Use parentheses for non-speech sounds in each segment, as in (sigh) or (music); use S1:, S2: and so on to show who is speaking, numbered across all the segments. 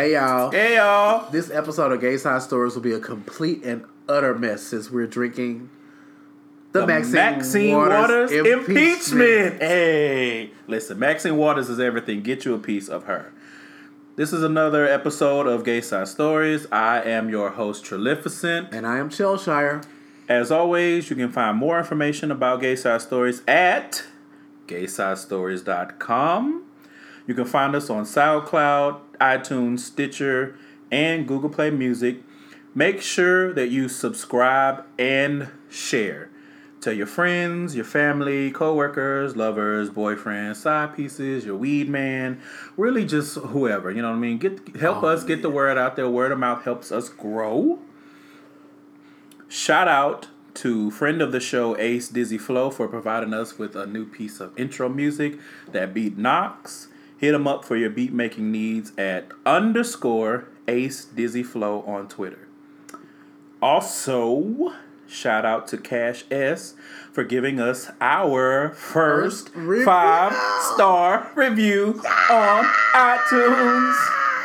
S1: Hey y'all.
S2: Hey y'all.
S1: This episode of Gay Side Stories will be a complete and utter mess since we're drinking the,
S2: The
S1: Maxine,
S2: Maxine,
S1: Waters,
S2: Waters, impeachment. Hey, listen, Maxine Waters is everything. Get you a piece of her. This is another episode of Gay Side Stories. I am your host, Trilificent.
S1: And I am Chellshire.
S2: As always, you can find more information about Gay Side Stories at gaysidestories.com. You can find us on SoundCloud, iTunes, Stitcher, and Google Play Music. Make sure that you subscribe and share. Tell your friends, your family, coworkers, lovers, boyfriends, side pieces, your weed man, really just whoever. You know what I mean? Get help
S1: Oh,
S2: us get the word out there. Word of mouth helps us grow. Shout out to friend of the show Ace Dizzy Flow for providing us with a new piece of intro music that beat knocks. Hit him up for your beat making needs at underscore Ace Dizzy Flow on Twitter. Also, shout out to Cash S for giving us our first,
S1: First
S2: five star review on iTunes.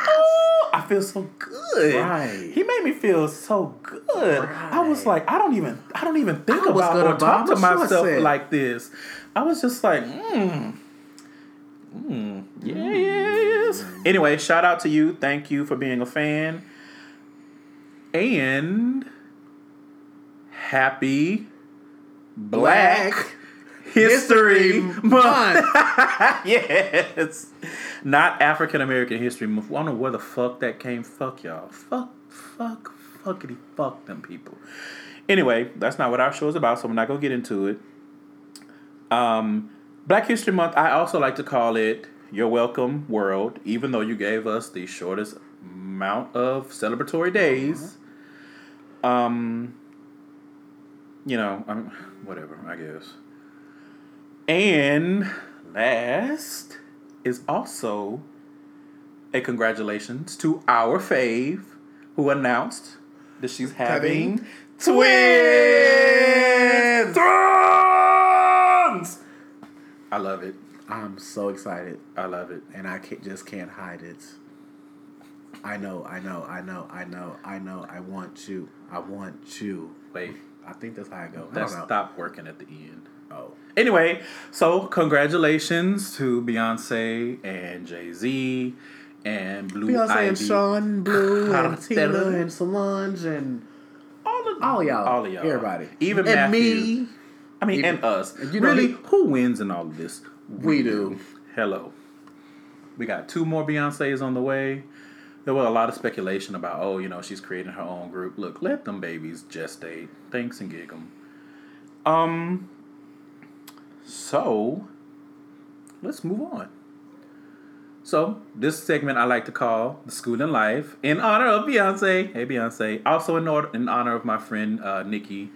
S2: Oh, I feel so good.
S1: Right.
S2: He made me feel so good. I was like, I don't even, I don't even think
S1: I
S2: about or talk to myself like this. I was just like, mm, mm, yeah, yes. Anyway, shout out to you. Thank you for being a fan. And happy Black, History,
S1: History
S2: Month.
S1: Month. (laughs)
S2: yes. Not African American History Month. I don't know where the fuck that came. Fuck y'all. Fuck, fuck, fuckity fuck them people. Anyway, that's not what our show is about, so I'm not gonna get into it. Um, Black History Month, I also like to call it Your Welcome World, even though you gave us the shortest amount of celebratory days. Um, you know, I'm whatever, I guess. And last is also a congratulations to our fave who announced that she's having,
S1: Having
S2: twins. Thrones. I love it.
S1: I'm so excited.
S2: I love it.
S1: And I can't, just can't hide it. I know, I know, I know, I know, I know. I want you. I want you.
S2: Wait,
S1: I think that's how I go. I
S2: that
S1: don't know.
S2: stopped working at the end.
S1: Oh.
S2: Anyway, so congratulations to Beyonce and Jay Z and Blue
S1: Beyonce
S2: Ivy.
S1: and Sean Blue and. Tina and Solange and
S2: all of
S1: all y'all.
S2: all of y'all,
S1: Everybody.
S2: even
S1: and
S2: Matthew.
S1: me.
S2: I mean,
S1: Even-
S2: and us.
S1: you know,
S2: really, who wins in all of this?
S1: We do.
S2: Hello. We got two more Beyonces on the way. There was a lot of speculation about, oh, you know, she's creating her own group. Look, let them babies gestate. Thanks and gig 'em. Um. So, let's move on. So, this segment I like to call the Schoolin' Life in honor of Beyonce. Hey, Beyonce. Also in, order, in honor of my friend uh, Nikki.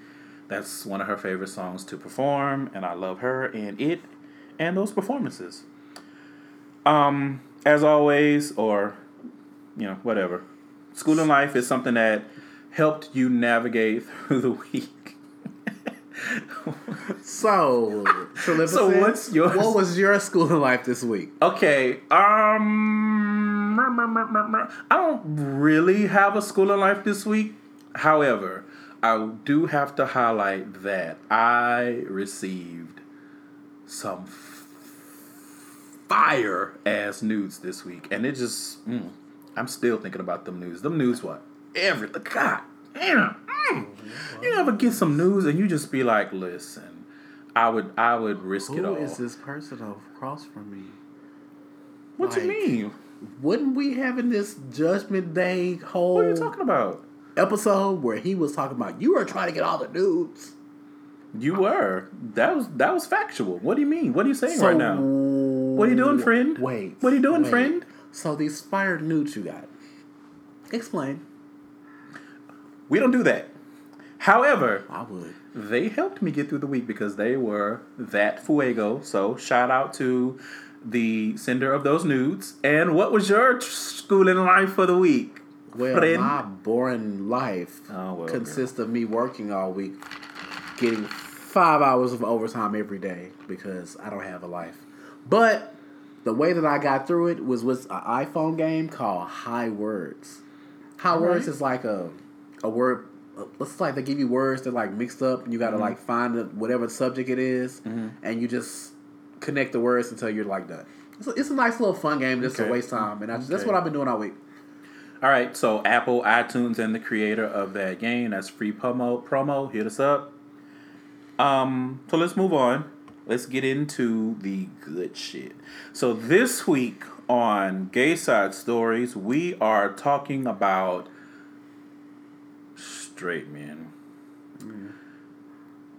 S2: That's one of her favorite songs to perform, and I love her and it and those performances. Um, as always, or you know, whatever. Schoolin' Life is something that helped you navigate (laughs) through the week. (laughs)
S1: So,
S2: So what's yours?
S1: What was your schoolin' life this week?
S2: Okay. Um, I don't really have a schoolin' life this week. However, I do have to highlight that I received some fire ass nudes this week, and it just mm, I'm still thinking about them news. Them news what every God. Mm. You ever get some news and you just be like, listen, I would I would risk it all.
S1: is this person across from me?
S2: What you mean?
S1: Wouldn't we having this Judgment Day whole
S2: What are you talking about?
S1: Episode where he was talking about you were trying to get all the dudes?
S2: You were. That was that was factual. What do you mean? What are you saying right now? What are you doing, friend?
S1: Wait.
S2: What are you doing,
S1: wait.
S2: friend?
S1: So these fire nudes you got. Explain.
S2: We don't do that. However,
S1: I would.
S2: they helped me get through the week because they were that fuego. So shout out to the sender of those nudes. And what was your schoolin' life for the week?
S1: Well,
S2: friend?
S1: my boring life
S2: Oh, well,
S1: consists of me working all week, getting five hours of overtime every day because I don't have a life. But the way that I got through it was with an iPhone game called High Words. High Words is like a a word. Uh, it's like they give you words that like mixed up, and you got to mm-hmm. like find whatever subject it is, mm-hmm. and you just connect the words until you're like done. It's a, it's a nice little fun game just
S2: Okay.
S1: to waste time, and I, that's what I've been doing all week.
S2: All right, so Apple, iTunes, and the creator of that game, that's free promo. Promo, hit us up. Um, so let's move on. Let's get into the good shit. So this week on Gay Side Stories, we are talking about straight men.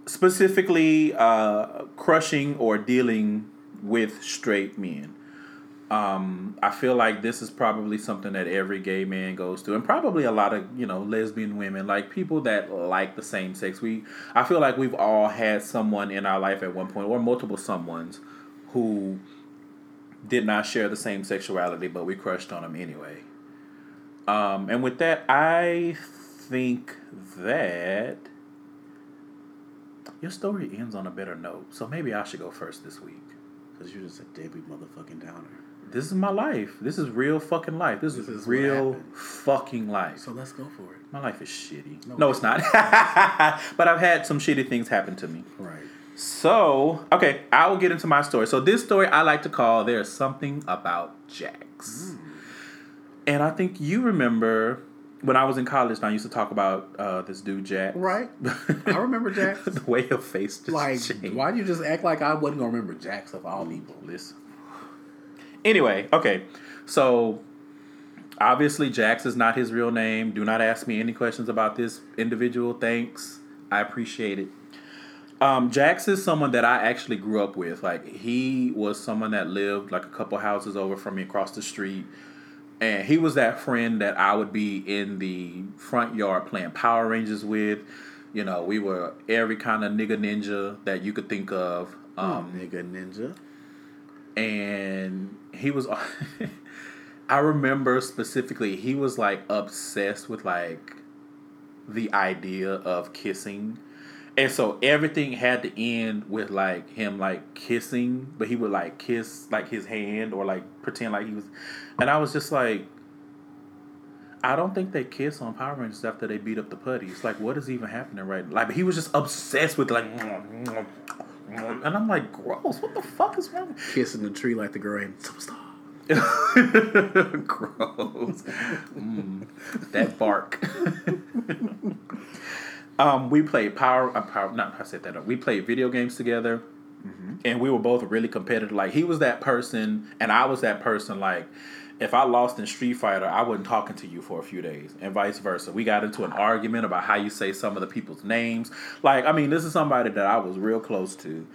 S2: Specifically, uh, crushing or dealing with straight men. Um, I feel like this is probably something that every gay man goes through, and probably a lot of you know lesbian women, like people that like the same sex. We, I feel like we've all had someone in our life at one point, or multiple someones, who did not share the same sexuality, but we crushed on them anyway. Um, and with that, I think that your story ends on a better note. So maybe I should go first this week.
S1: Because you're just a deadbeat motherfucking downer.
S2: This is my life. This is real fucking life. This,
S1: This
S2: is,
S1: is
S2: real fucking life.
S1: So let's go for it.
S2: my life is shitty. No,
S1: No,
S2: it's not. (laughs) but I've had some shitty things happen to me.
S1: Right.
S2: So, okay, I will get into my story. So, this story I like to call There's Something About Jax. And I think you remember when I was in college, and I used to talk about uh, this dude, Jax.
S1: Right. I remember (laughs) Jax.
S2: the way your face just
S1: Like,
S2: changed.
S1: why do you just act like I wasn't gonna remember Jax of all people?
S2: Listen. Anyway, okay. So obviously Jax is not his real name. Do not ask me any questions about this individual. Thanks. I appreciate it. Um, Jax is someone that I actually grew up with. Like he was someone that lived like a couple houses over from me across the street. And he was that friend that I would be in the front yard playing Power Rangers with. You know, we were every kind of nigga ninja that you could think of. Um,
S1: Nigga ninja.
S2: And he was (laughs) i remember specifically he was like obsessed with like the idea of kissing and so everything had to end with like him like kissing but he would like kiss like his hand or like pretend like he was and i was just like I don't think they kiss on Power Rangers after they beat up the putties. Like, what is even happening right now? Like, he was just obsessed with like, (sniffs) (sniffs) and I'm like, gross. What the fuck is wrong?
S1: Kissing the tree like the girl in Superstar.
S2: Gross. Mm, that bark. (laughs) um, we played power. Uh, power. Not I said that. Up. We played video games together, and we were both really competitive. Like he was that person, and I was that person. Like if I lost in Street Fighter, I wasn't talking to you for a few days, and vice versa. We got into an argument about how you say some of the people's names. Like I mean, this is somebody that I was real close to.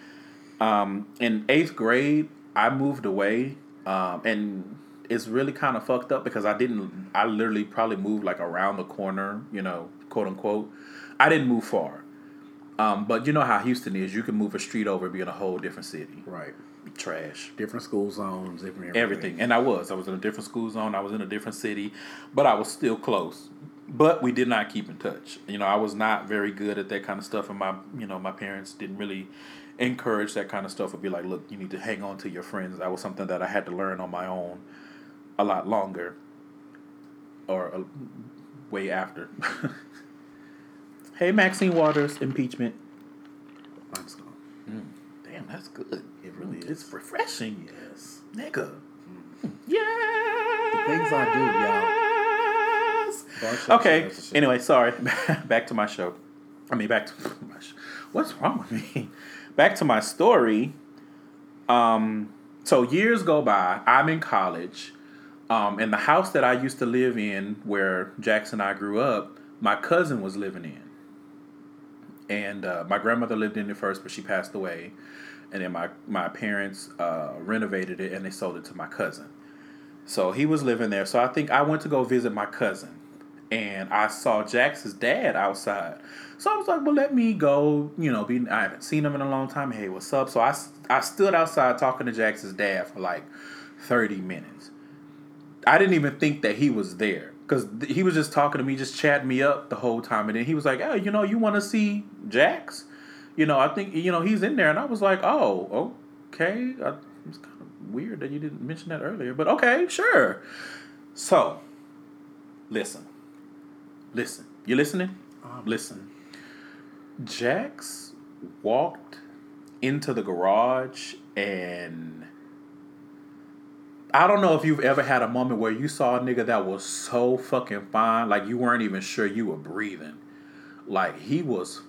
S2: Um, in eighth grade, I moved away, um, and it's really kind of fucked up because I didn't. I literally probably moved like around the corner, you know, quote unquote. I didn't move far, um, but you know how Houston is. You can move a street over, and be in a whole different city.
S1: Right.
S2: Trash
S1: Different school zones, different
S2: everything. And I was. I was in a different school zone. I was in a different city, but I was still close. But we did not keep in touch. You know, I was not very good at that kind of stuff, and my you know my parents didn't really encourage that kind of stuff. Or be like, look, you need to hang on to your friends. That was something that I had to learn on my own, a lot longer, or uh, way after. (laughs) hey, Maxine Waters, impeachment.
S1: Mine's gone.
S2: Damn, that's good.
S1: It really
S2: It's
S1: is.
S2: It's refreshing,
S1: Yes.
S2: nigga. Yeah.
S1: things I do,
S2: y'all. Okay.
S1: shit, that's the shit.
S2: Anyway, sorry. (laughs) back to my show. I mean, back to (laughs) my show. What's wrong with me? (laughs) Back to my story. Um, so years go by. I'm in college. Um, in the house that I used to live in, where Jackson and I grew up, my cousin was living in. And uh, my grandmother lived in it first, but she passed away. And then my my parents uh, renovated it and they sold it to my cousin. So he was living there. So I think I went to go visit my cousin, and I saw Jax's dad outside. So I was like, well, let me go. You know, be I haven't seen him in a long time. Hey, what's up? So I I stood outside talking to Jax's dad for like thirty minutes. I didn't even think that he was there because he was just talking to me, just chatting me up the whole time. And then he was like, "Hey, you know, you want to see Jax? You know, I think you know he's in there." And I was like, "Oh, okay." I was kind of weird that you didn't mention that earlier, but okay, sure. So, listen, listen. You listening?
S1: Um,
S2: listen. Jax walked into the garage and I don't know if you've ever had a moment where you saw a nigga that was so fucking fine, like you weren't even sure you were breathing. Like he was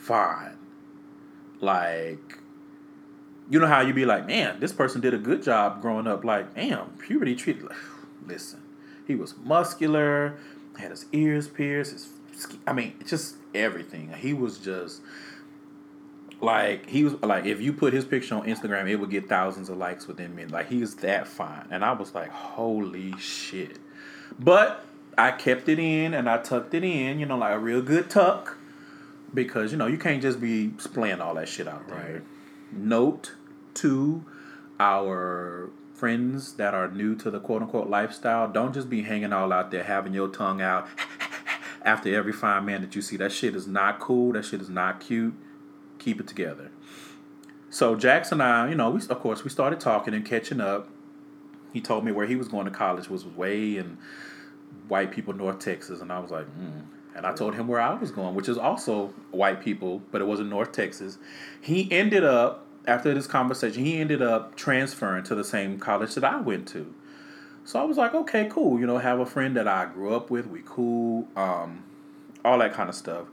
S2: fine. Like you know how you'd be like, man, this person did a good job growing up. Like, damn, puberty treated. Like, (sighs) listen, he was muscular, had his ears pierced. His, I mean, just everything. He was just like he was like if you put his picture on Instagram, it would get thousands of likes within minutes. Like he was that fine, and I was like, holy shit. But I kept it in and I tucked it in, you know, like a real good tuck, because you know you can't just be splaying all that shit out there.
S1: Right.
S2: Note to our friends that are new to the quote unquote lifestyle, don't just be hanging all out there having your tongue out (laughs) after every fine man that you see. That shit is not cool. That shit is not cute. Keep it together. So Jackson and I, you know, we of course we started talking and catching up. He told me where he was going to college was way in white people North Texas, and I was like, hmm. And I told him where I was going, which is also white people, but it wasn't North Texas. He ended up after this conversation, he ended up transferring to the same college that I went to. So I was like, okay, cool. You know, have a friend that I grew up with. We cool. Um, all that kind of stuff.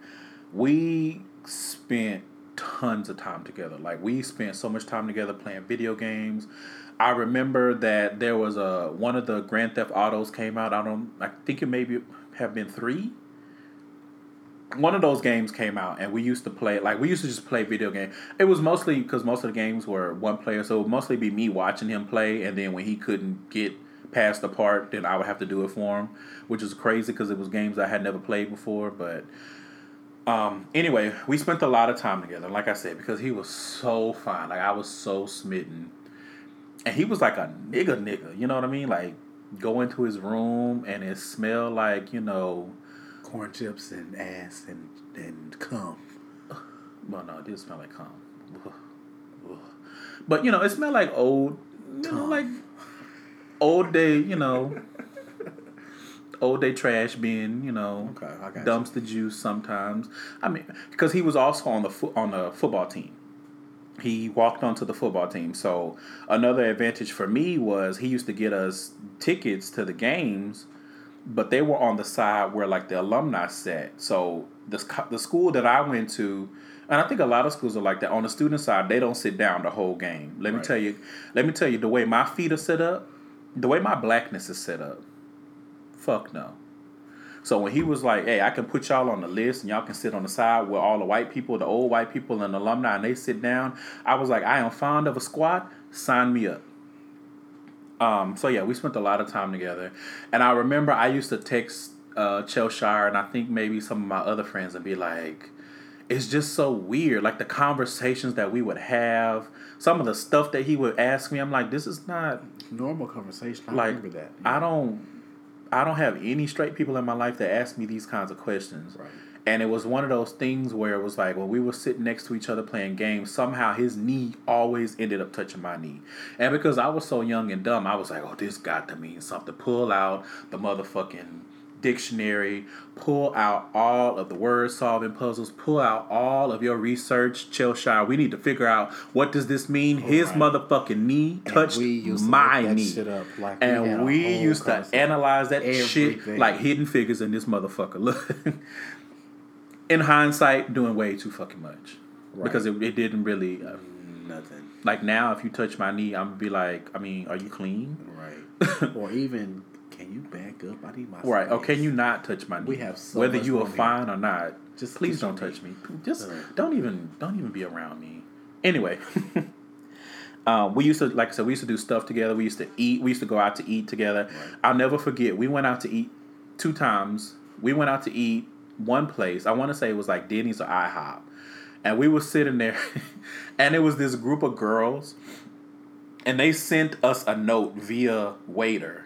S2: We spent tons of time together. Like we spent so much time together playing video games. I remember that there was a one of the Grand Theft Autos came out. I don't. I think it maybe have been three. One of those games came out, and we used to play. Like we used to just play video game. It was mostly because most of the games were one player, so it would mostly be me watching him play, and then when he couldn't get past the part, then I would have to do it for him, which is crazy because it was games I had never played before. But um, anyway, we spent a lot of time together. Like I said, because he was so fine. Like I was so smitten, and he was like a nigga, nigga. You know what I mean? Like go into his room and it smelled like you know.
S1: Corn chips and ass and and cum.
S2: Well, no, it did smell like cum. But you know, it smelled like old, you know, like old day, you know, old day trash bin, you know,
S1: Okay, I got you.
S2: dumpster juice sometimes. I mean, because he was also on the fo- on the football team. He walked onto the football team. So another advantage for me was he used to get us tickets to the games, but they were on the side where like the alumni sat. So the the school that I went to, and I think a lot of schools are like that. On the student side, they don't sit down the whole game. Let me tell you, let me tell you the way my feet are set up, the way my blackness is set up. Fuck no. So when he was like, "Hey, I can put y'all on the list, and y'all can sit on the side where all the white people, the old white people, and alumni, and they sit down," I was like, "I am fond of a squat. Sign me up." Um, so yeah, we spent a lot of time together, and I remember I used to text uh, Cheshire, and I think maybe some of my other friends, and be like, "It's just so weird." Like the conversations that we would have, some of the stuff that he would ask me, I'm like, "This is not
S1: Normal conversation. I
S2: like
S1: remember that.
S2: I don't I don't have any straight people in my life that ask me these kinds of questions.
S1: Right.
S2: And it was one of those things where it was like when we were sitting next to each other playing games, somehow his knee always ended up touching my knee. And because I was so young and dumb, I was like, oh, this got to mean something. Pull out the motherfucking dictionary, pull out all of the word solving puzzles, pull out all of your research, Cheshire. We need to figure out what does this mean? His
S1: Right.
S2: motherfucking knee touched
S1: we used to
S2: my knee.
S1: like we
S2: and
S1: a
S2: we used to analyze that shit like hidden figures in this motherfucker. Look, (laughs) in hindsight, doing way too fucking much
S1: Right.
S2: because it, it didn't really. Uh,
S1: Nothing.
S2: like now, if you touch my knee, I'm gonna be like, I mean, are you clean?
S1: Right. (laughs) or even, can you back up? I need my
S2: Right. Or can you not touch my knee?
S1: We have so
S2: whether you are fine or not.
S1: Just
S2: please don't touch me. Just
S1: Ugh.
S2: don't even don't even be around me. Anyway. (laughs) Um, we used to, like I said, we used to do stuff together. We used to eat. We used to go out to eat together.
S1: Right.
S2: I'll never forget. We went out to eat two times. We went out to eat one place. I want to say it was like Denny's or IHOP, and we were sitting there, (laughs) and it was this group of girls, and they sent us a note via waiter.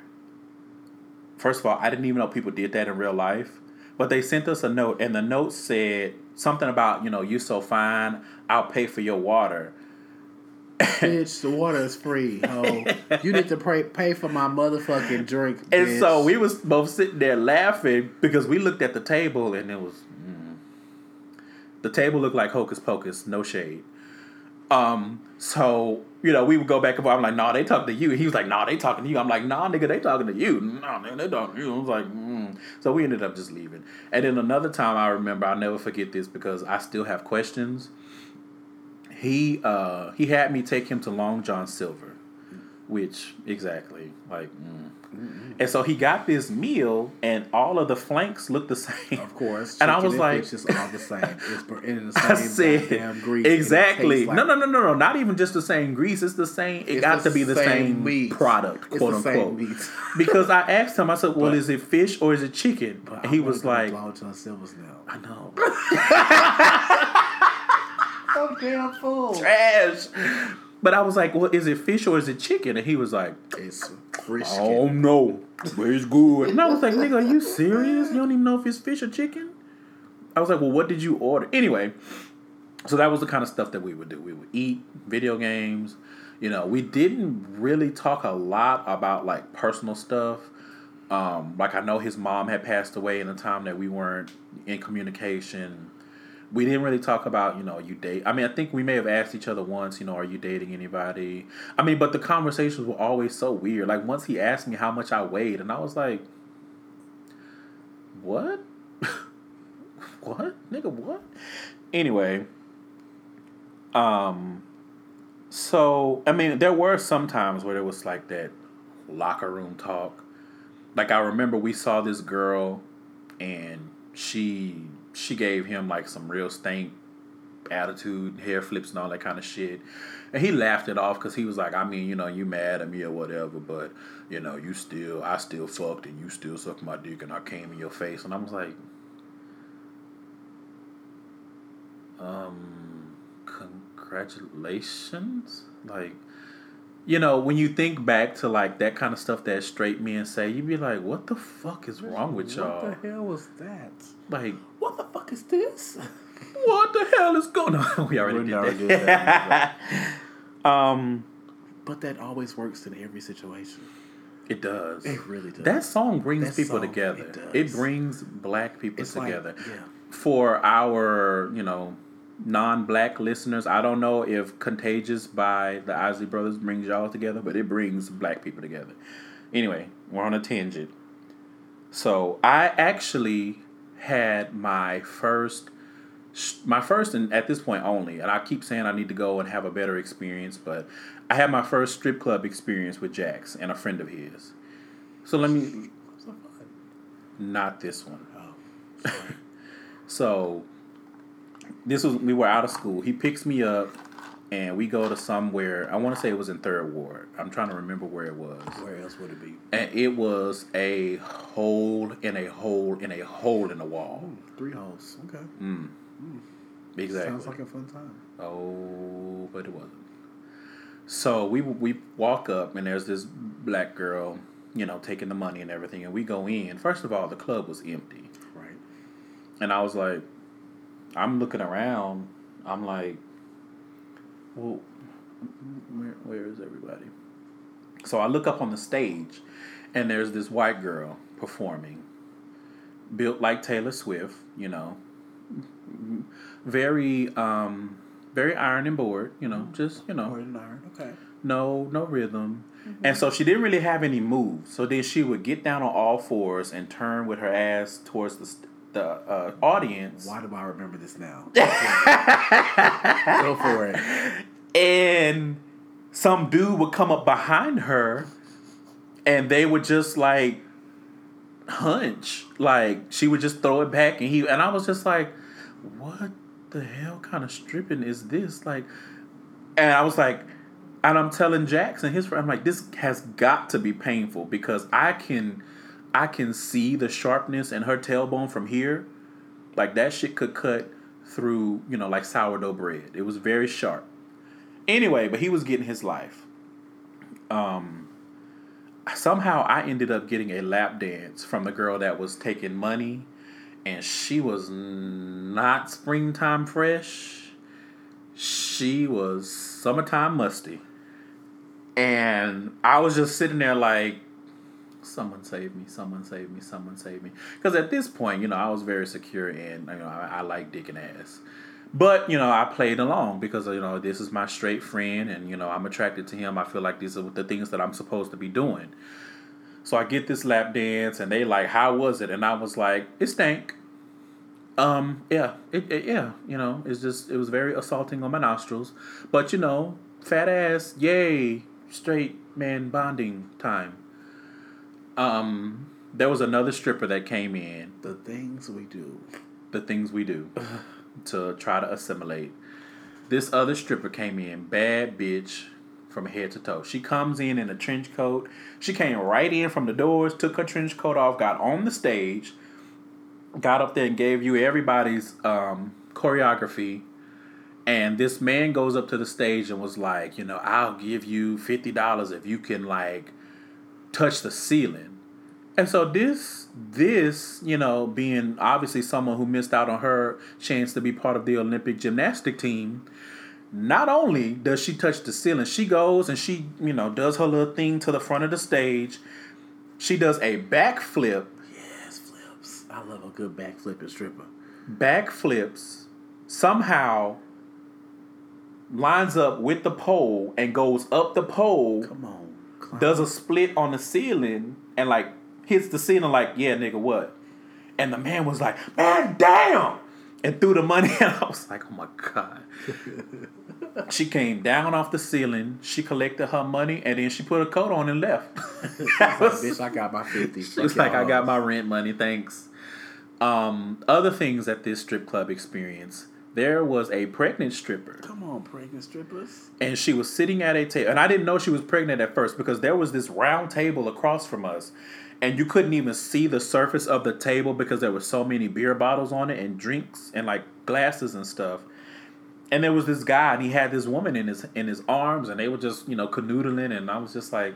S2: First of all, I didn't even know people did that in real life, but they sent us a note, and the note said something about you know you're so fine, I'll pay for your water.
S1: bitch, the water is free. Oh, (laughs) you need to pay pay for my motherfucking drink.
S2: And so we was both sitting there laughing because we looked at the table and it was mm, the table looked like hocus pocus, no shade. Um, so you know we would go back and forth. I'm like, nah, they talking to you. He was like, nah, they talking to you. I'm like, nah, nigga, they talking to you. Nah, nigga, they talking to you. I was like, mm. so we ended up just leaving. And then another time I remember, I'll never forget this because I still have questions. He uh he had me take him to Long John Silver, which exactly like. Mm. Mm-hmm. And so he got this meal, and all of the flanks looked the (laughs) same.
S1: Of course,
S2: and I was
S1: chicken
S2: like,
S1: "It's is all the same. It's (laughs) in the same
S2: I said
S1: goddamn grease.
S2: exactly.
S1: tastes
S2: no, no, no, no, no. Not even just the same grease. It's the same. It got to be the
S1: same
S2: same,
S1: meat.
S2: product, quote unquote.
S1: meat. (laughs)
S2: because I asked him. I said, "Well,
S1: But-
S2: is it fish or is it chicken?"
S1: But
S2: and he was like,
S1: Long John Silver's now.
S2: "I know,
S1: So damn full.
S2: trash." But I was like, "Well, is it fish or is it chicken?" And he was like,
S1: It's free
S2: "I don't know, but it's good." And I was like, (laughs) "Nigga, are you serious? You don't even know if it's fish or chicken?" I was like, "Well, what did you order?" Anyway, so that was the kind of stuff that we would do. We would eat video games. You know, we didn't really talk a lot about like personal stuff. Um, like I know his mom had passed away in a time that we weren't in communication. We didn't really talk about, you know, you date. I mean, I think we may have asked each other once, you know, are you dating anybody? I mean, but the conversations were always so weird. Like once he asked me how much I weighed, and I was like, "What? (laughs) what, nigga? What?" Anyway, um, so I mean, there were some times where there was like that locker room talk. Like I remember we saw this girl, and she she gave him like some real stank attitude, hair flips, and all that kind of shit. And he laughed it off because he was like, I mean, you know, you mad at me or whatever, but you know, you still, I still fucked and you still sucked my dick and I came in your face, and I was like, um, congratulations, like. You know, when you think back to like that kind of stuff that straight men say, you'd be like, "What the fuck is wrong with y'all?"
S1: What the hell was that?
S2: Like,
S1: What the fuck is this? (laughs)
S2: what the hell is going (laughs) on? we already
S1: We
S2: did
S1: already
S2: that.
S1: did (laughs)
S2: um,
S1: But that always works in every situation.
S2: it does.
S1: It really does.
S2: That song brings
S1: That
S2: people
S1: song,
S2: together.
S1: it
S2: It, brings black people
S1: It's like-
S2: together.
S1: yeah.
S2: For our, you know, non-black listeners, I don't know if "Contagious" by the Isley Brothers brings y'all together, but it brings black people together. Anyway, we're on a tangent. So I actually had my first, my first, and at this point only, and I keep saying I need to go and have a better experience, but I had my first strip club experience with Jax and a friend of his. So let me, not this one.
S1: Oh. (laughs)
S2: So this was we were out of school. He picks me up and we go to somewhere. I want to say it was in Third Ward. I'm trying to remember where it was.
S1: Where else would it be?
S2: And it was a hole in a hole in a hole in the wall.
S1: Hmm, Three holes. Okay.
S2: Mm. Exactly.
S1: Sounds like a fun time.
S2: Oh, but it wasn't. So we we walk up and there's this black girl, you know, taking the money and everything, and we go in. First of all, the club was empty.
S1: Right.
S2: And I was like, I'm looking around. I'm like, well, where, where is everybody? So I look up on the stage, and there's this white girl performing, built like Taylor Swift, you know, very, um, very iron and board, you know, just you know,
S1: Or an iron. Okay.
S2: no no rhythm and so she didn't really have any moves so then she would get down on all fours and turn with her ass towards the, the uh, audience
S1: Why do I remember this now? (laughs) Go for it.
S2: and some dude would come up behind her and they would just like hunch like she would just throw it back and he and i was just like what the hell kind of stripping is this like and i was like and i'm telling jackson his friend i'm like this has got to be painful because i can i can see the sharpness in her tailbone from here like that shit could cut through you know like sourdough bread it was very sharp Anyway, but he was getting his life. Um, somehow I ended up getting a lap dance from the girl that was taking money, and she was not springtime fresh. she was summertime musty. And I was just sitting there like, someone save me, someone save me, someone save me. Because at this point, you know, I was very secure and, you know, I, I like dick and ass. But, you know, I played along because, you know, this is my straight friend and, you know, I'm attracted to him. I feel like these are the things that I'm supposed to be doing. So I get this lap dance and they like, how was it? And I was like, it stank. Um, yeah, it, it, yeah, you know, it's just it was very assaulting on my nostrils, but you know, fat ass, yay, straight man bonding time. Um, there was another stripper that came in.
S1: The things we do.
S2: The things we do (sighs) to try to assimilate. This other stripper came in, bad bitch, from head to toe. She comes in in a trench coat. She came right in from the doors, took her trench coat off, got on the stage got up there and gave you everybody's um, choreography. And this man goes up to the stage and was like, you know, I'll give you fifty dollars if you can like touch the ceiling. And so this this, you know, being obviously someone who missed out on her chance to be part of the Olympic gymnastic team, not only does she touch the ceiling, she goes and she, you know, does her little thing to the front of the stage. She does a backflip Yes, flips.
S1: I love a good backflipping stripper.
S2: Backflips somehow lines up with the pole and goes up the pole.
S1: Come on.
S2: Does a split on the ceiling and like hits the ceiling like, yeah, nigga, what? And the man was like, man, damn! And threw the money (laughs) and I was like, oh my God. (laughs) she came down off the ceiling. She collected her money and then she put a coat on and left. (laughs)
S1: like, Bitch, I got my fifty.
S2: She was like, I got my rent money. Thanks. Um, other things at this strip club experience. There was a pregnant stripper.
S1: Come on, pregnant strippers.
S2: And she was sitting at a table. And I didn't know she was pregnant at first because there was this round table across from us. And you couldn't even see the surface of the table because there were so many beer bottles on it and drinks and like glasses and stuff. And there was this guy and he had this woman in his in his arms and they were just, you know, canoodling and I was just like,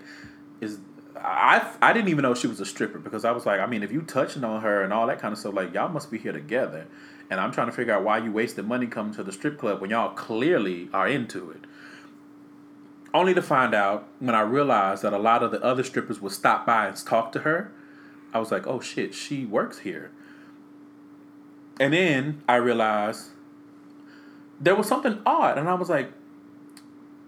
S2: is I I didn't even know she was a stripper because I was like, I mean, if you touching on her and all that kind of stuff, like y'all must be here together. And I'm trying to figure out why you wasted money coming to the strip club when y'all clearly are into it. Only to find out when I realized that a lot of the other strippers would stop by and talk to her. I was like, oh shit, she works here. And then I realized there was something odd, and I was like,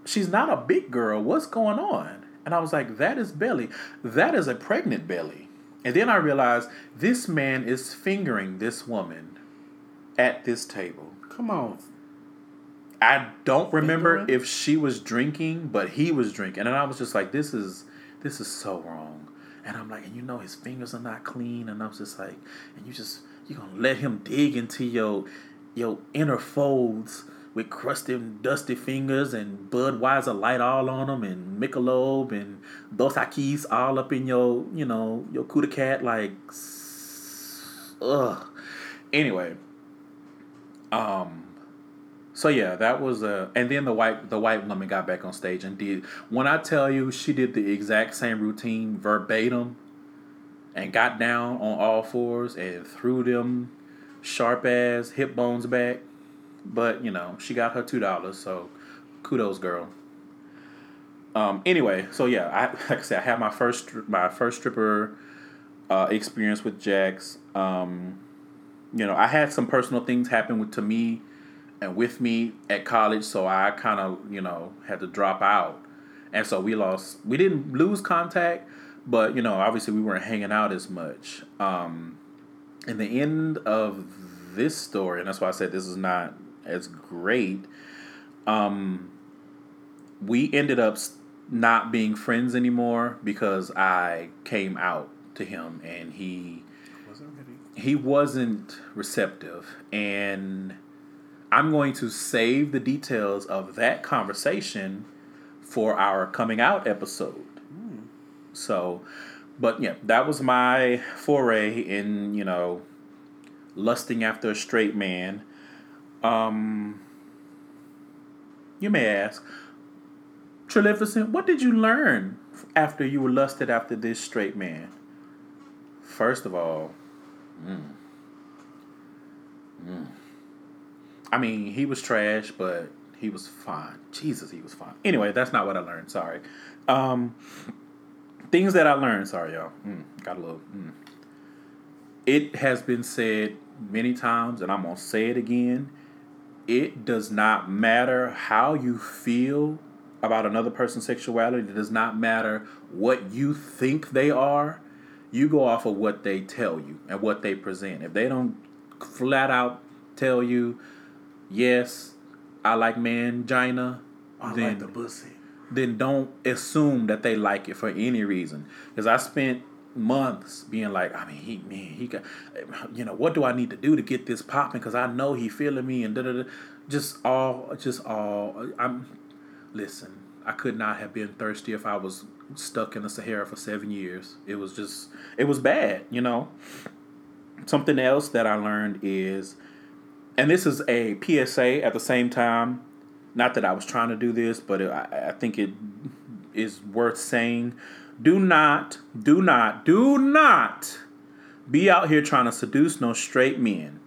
S2: she's not a big girl. What's going on? And I was like, that is belly. That is a pregnant belly. And then I realized this man is fingering this woman at this table.
S1: Come on.
S2: I don't remember if she was drinking, but he was drinking. And I was just like, this is this is so wrong. And I'm like, and you know his fingers are not clean. And I was just like, and you just you're gonna let him dig into your your inner folds with crusty and dusty fingers and Budweiser light all on them and Michelob and Dos Equis all up in your, you know, your Kuda cat like, ugh. Anyway, um, so yeah, that was uh, and then the white the white woman got back on stage and did when I tell you she did the exact same routine verbatim, and got down on all fours and threw them sharp ass hip bones back but you know, she got her two dollars, so kudos, girl. Um, anyway, so yeah, I (laughs) like I said, I had my first my first stripper uh, experience with Jax. Um, you know, I had some personal things happen with to me and with me at college, so I kind of you know had to drop out, and so we lost. We didn't lose contact, but you know, obviously we weren't hanging out as much. Um, in the end of this story, and that's why I said this is not as great. Um, we ended up not being friends anymore because I came out to him and he he wasn't receptive and I'm going to save the details of that conversation for our coming out episode. Mm. So, but yeah, that was my foray in, you know, lusting after a straight man. Um, you may ask, Trelificent, what did you learn after you were lusted after this straight man? First of all, mm, mm. I mean, he was trash, but he was fine. Jesus, he was fine. Anyway, that's not what I learned. Sorry. Um, things that I learned. Sorry, y'all. Mm, got a little. Mm. It has been said many times, and I'm gonna say it again. It does not matter how you feel about another person's sexuality. It does not matter what you think they are. You go off of what they tell you and what they present. If they don't flat out tell you, yes, I like mangina,
S1: I
S2: then
S1: like the pussy.
S2: then don't assume that they like it for any reason. Because I spent months being like, I mean, he man, he got, you know, what do I need to do to get this popping? Because I know he feeling me and da da da. Just all, just all. I'm listen. I could not have been thirsty if I was stuck in the Sahara for seven years. It was just, it was bad, you know. Something else that I learned is, and this is a PSA at the same time. Not that I was trying to do this, but I, I think it is worth saying. Do not, do not, do not be out here trying to seduce no straight men.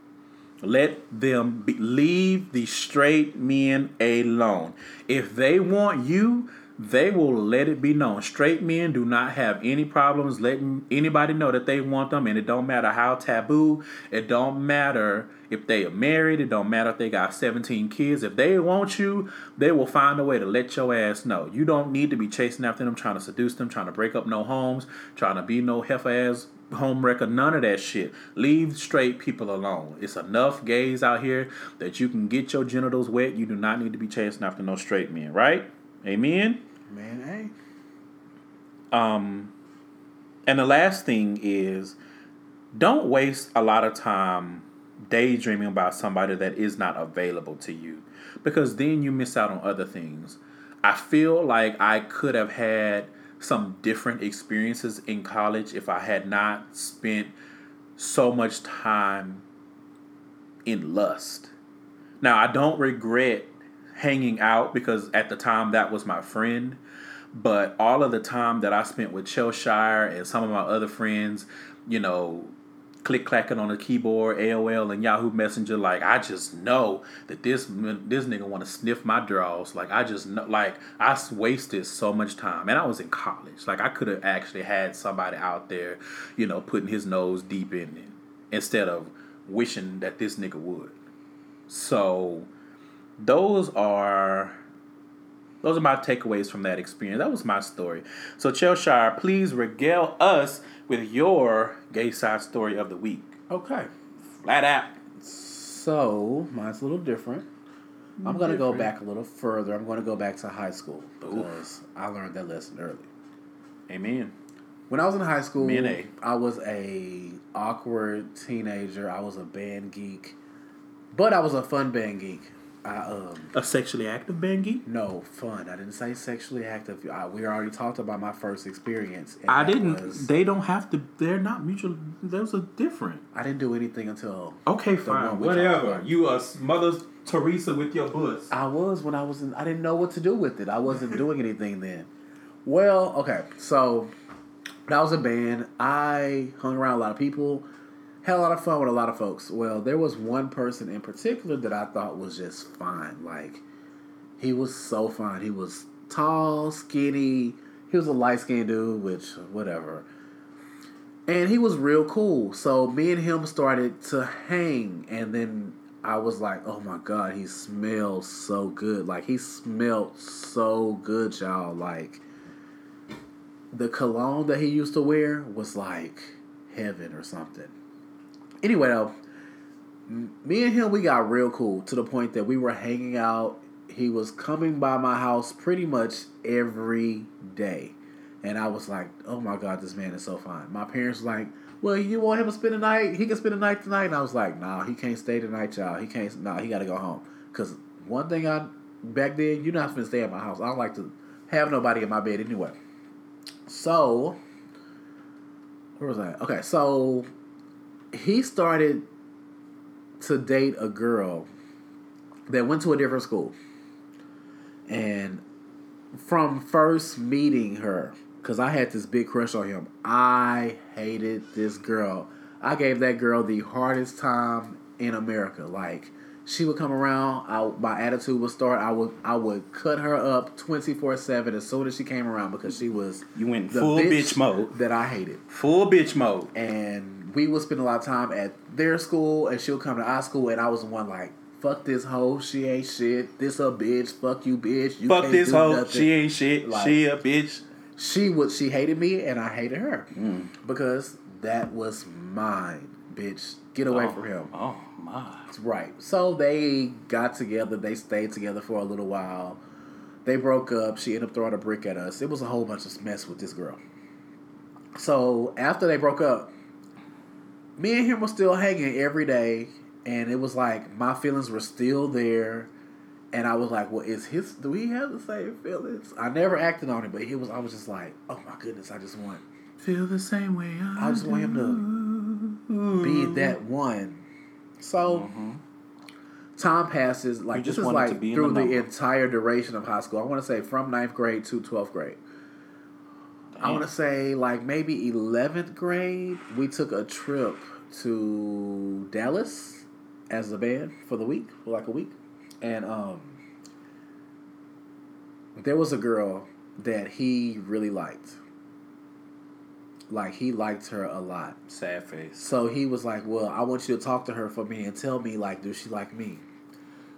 S2: Let them be, leave the straight men alone. If they want you, they will let it be known. Straight men do not have any problems letting anybody know that they want them, and it don't matter how taboo. It don't matter if they are married. It don't matter if they got seventeen kids. If they want you, they will find a way to let your ass know. You don't need to be chasing after them, trying to seduce them, trying to break up no homes, trying to be no heifer ass home wrecker. None of that shit. Leave straight people alone. It's enough gays out here that you can get your genitals wet. You do not need to be chasing after no straight men, right? Amen.
S1: Man, hey.
S2: Um, and the last thing is don't waste a lot of time daydreaming about somebody that is not available to you because then you miss out on other things. I feel like I could have had some different experiences in college if I had not spent so much time in lust. Now, I don't regret hanging out because at the time that was my friend. But all of the time that I spent with Cheshire and some of my other friends, you know, click clacking on the keyboard, AOL and Yahoo Messenger, like I just know that this this nigga want to sniff my drawers. Like I just know, like I wasted so much time, and I was in college. Like I could have actually had somebody out there, you know, putting his nose deep in it instead of wishing that this nigga would. So those are those are my takeaways from that experience. That was my story. So Cheshire, please regale us with your gay side story of the week.
S1: Okay.
S2: Flat out.
S1: So mine's a little different. I'm gonna go back a little further. I'm gonna go back to high school because I learned that lesson early.
S2: Amen.
S1: When I was in high school,
S2: Me and A.
S1: I was a awkward teenager. I was a band geek, but I was a fun band geek. I um
S2: A sexually active band geek?
S1: no fun. I didn't say sexually active. I, we already talked about my first experience. and
S2: I didn't.
S1: was-
S2: they don't have to. They're not mutual. Those are different.
S1: I didn't do anything until
S2: Okay, fine. Whatever. You a Mother Teresa with your butts.
S1: I was when I was in. I didn't know what to do with it. I wasn't (laughs) doing anything then. Well, okay, so when I was in band, I hung around a lot of people, had a lot of fun with a lot of folks. Well, there was one person in particular that I thought was just fine. Like, he was so fine. He was tall, skinny. He was a light skinned dude, which whatever. And he was real cool. So me and him started to hang, and then I was like, "Oh my god, he smells so good! Like he smelled so good, y'all. Like the cologne that he used to wear was like heaven or something." Anyway, though, me and him we got real cool to the point that we were hanging out. He was coming by my house pretty much every day. And I was like, oh my God, this man is so fine. My parents were like, well, you want him to spend the night? He can spend the night tonight. And I was like, nah, he can't stay tonight, y'all. He can't, nah, he got to go home. Because one thing I, back then, you're not going to stay at my house. I don't like to have nobody in my bed anyway. So, where was I? Okay, so he started to date a girl that went to a different school. And from first meeting her, because I had this big crush on him, I hated this girl. I gave that girl the hardest time in America. Like, she would come around. I, my attitude would start. I would I would cut her up twenty four seven as soon as she came around because she was
S2: You went full bitch mode.
S1: that I hated.
S2: Full bitch mode.
S1: And we would spend a lot of time at their school, and she'll come to our school, and I was the one like, "Fuck this hoe, she ain't shit. This a bitch. Fuck you, bitch. You
S2: Fuck this hoe.
S1: nothing."
S2: She ain't shit.
S1: Like-
S2: she a bitch.
S1: she would she hated me and I hated her
S2: Mm.
S1: because that was mine, bitch. Get away
S2: oh,
S1: from him.
S2: Oh my.
S1: Right. So they got together. They stayed together for a little while. They broke up. She ended up throwing a brick at us. It was a whole bunch of mess with this girl. So after they broke up, me and him were still hanging every day, and it was like my feelings were still there. And I was like, "Well, is his? Do we have the same feelings?" I never acted on it, but he was. I was just like, "Oh my goodness, I just want
S2: Feel the same way I,
S1: I just want him
S2: to
S1: be that one." So mm-hmm. time passes. Like
S2: You just
S1: this is like
S2: to be
S1: through
S2: the
S1: the, entire duration of high school. I want to say from ninth grade to twelfth grade. I want to say like maybe eleventh grade. We took a trip to Dallas as a band for the week, for like a week, and um, there was a girl that he really liked. Like he liked her a lot.
S2: Sad face.
S1: So he was like, "Well, I want you to talk to her for me and tell me like, does she like me?"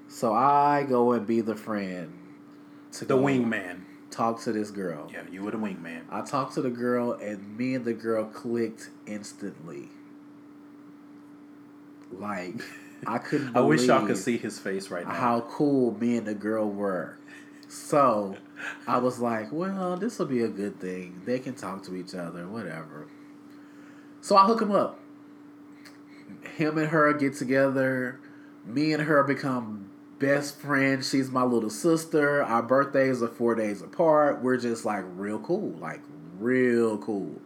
S1: So I go and be the friend to
S2: The
S1: go
S2: wingman.
S1: Talk to this girl.
S2: Yeah, you were the wingman.
S1: I talked to the girl, and me and the girl clicked instantly. Like I (laughs) couldn't.
S2: I wish y'all could see his face right now.
S1: how cool me and the girl were. So I was like, well, this will be a good thing. They can talk to each other, whatever. So I hook him up. Him and her get together. Me and her become best friend. She's my little sister. Our birthdays are four days apart. We're just like real cool, like real cool.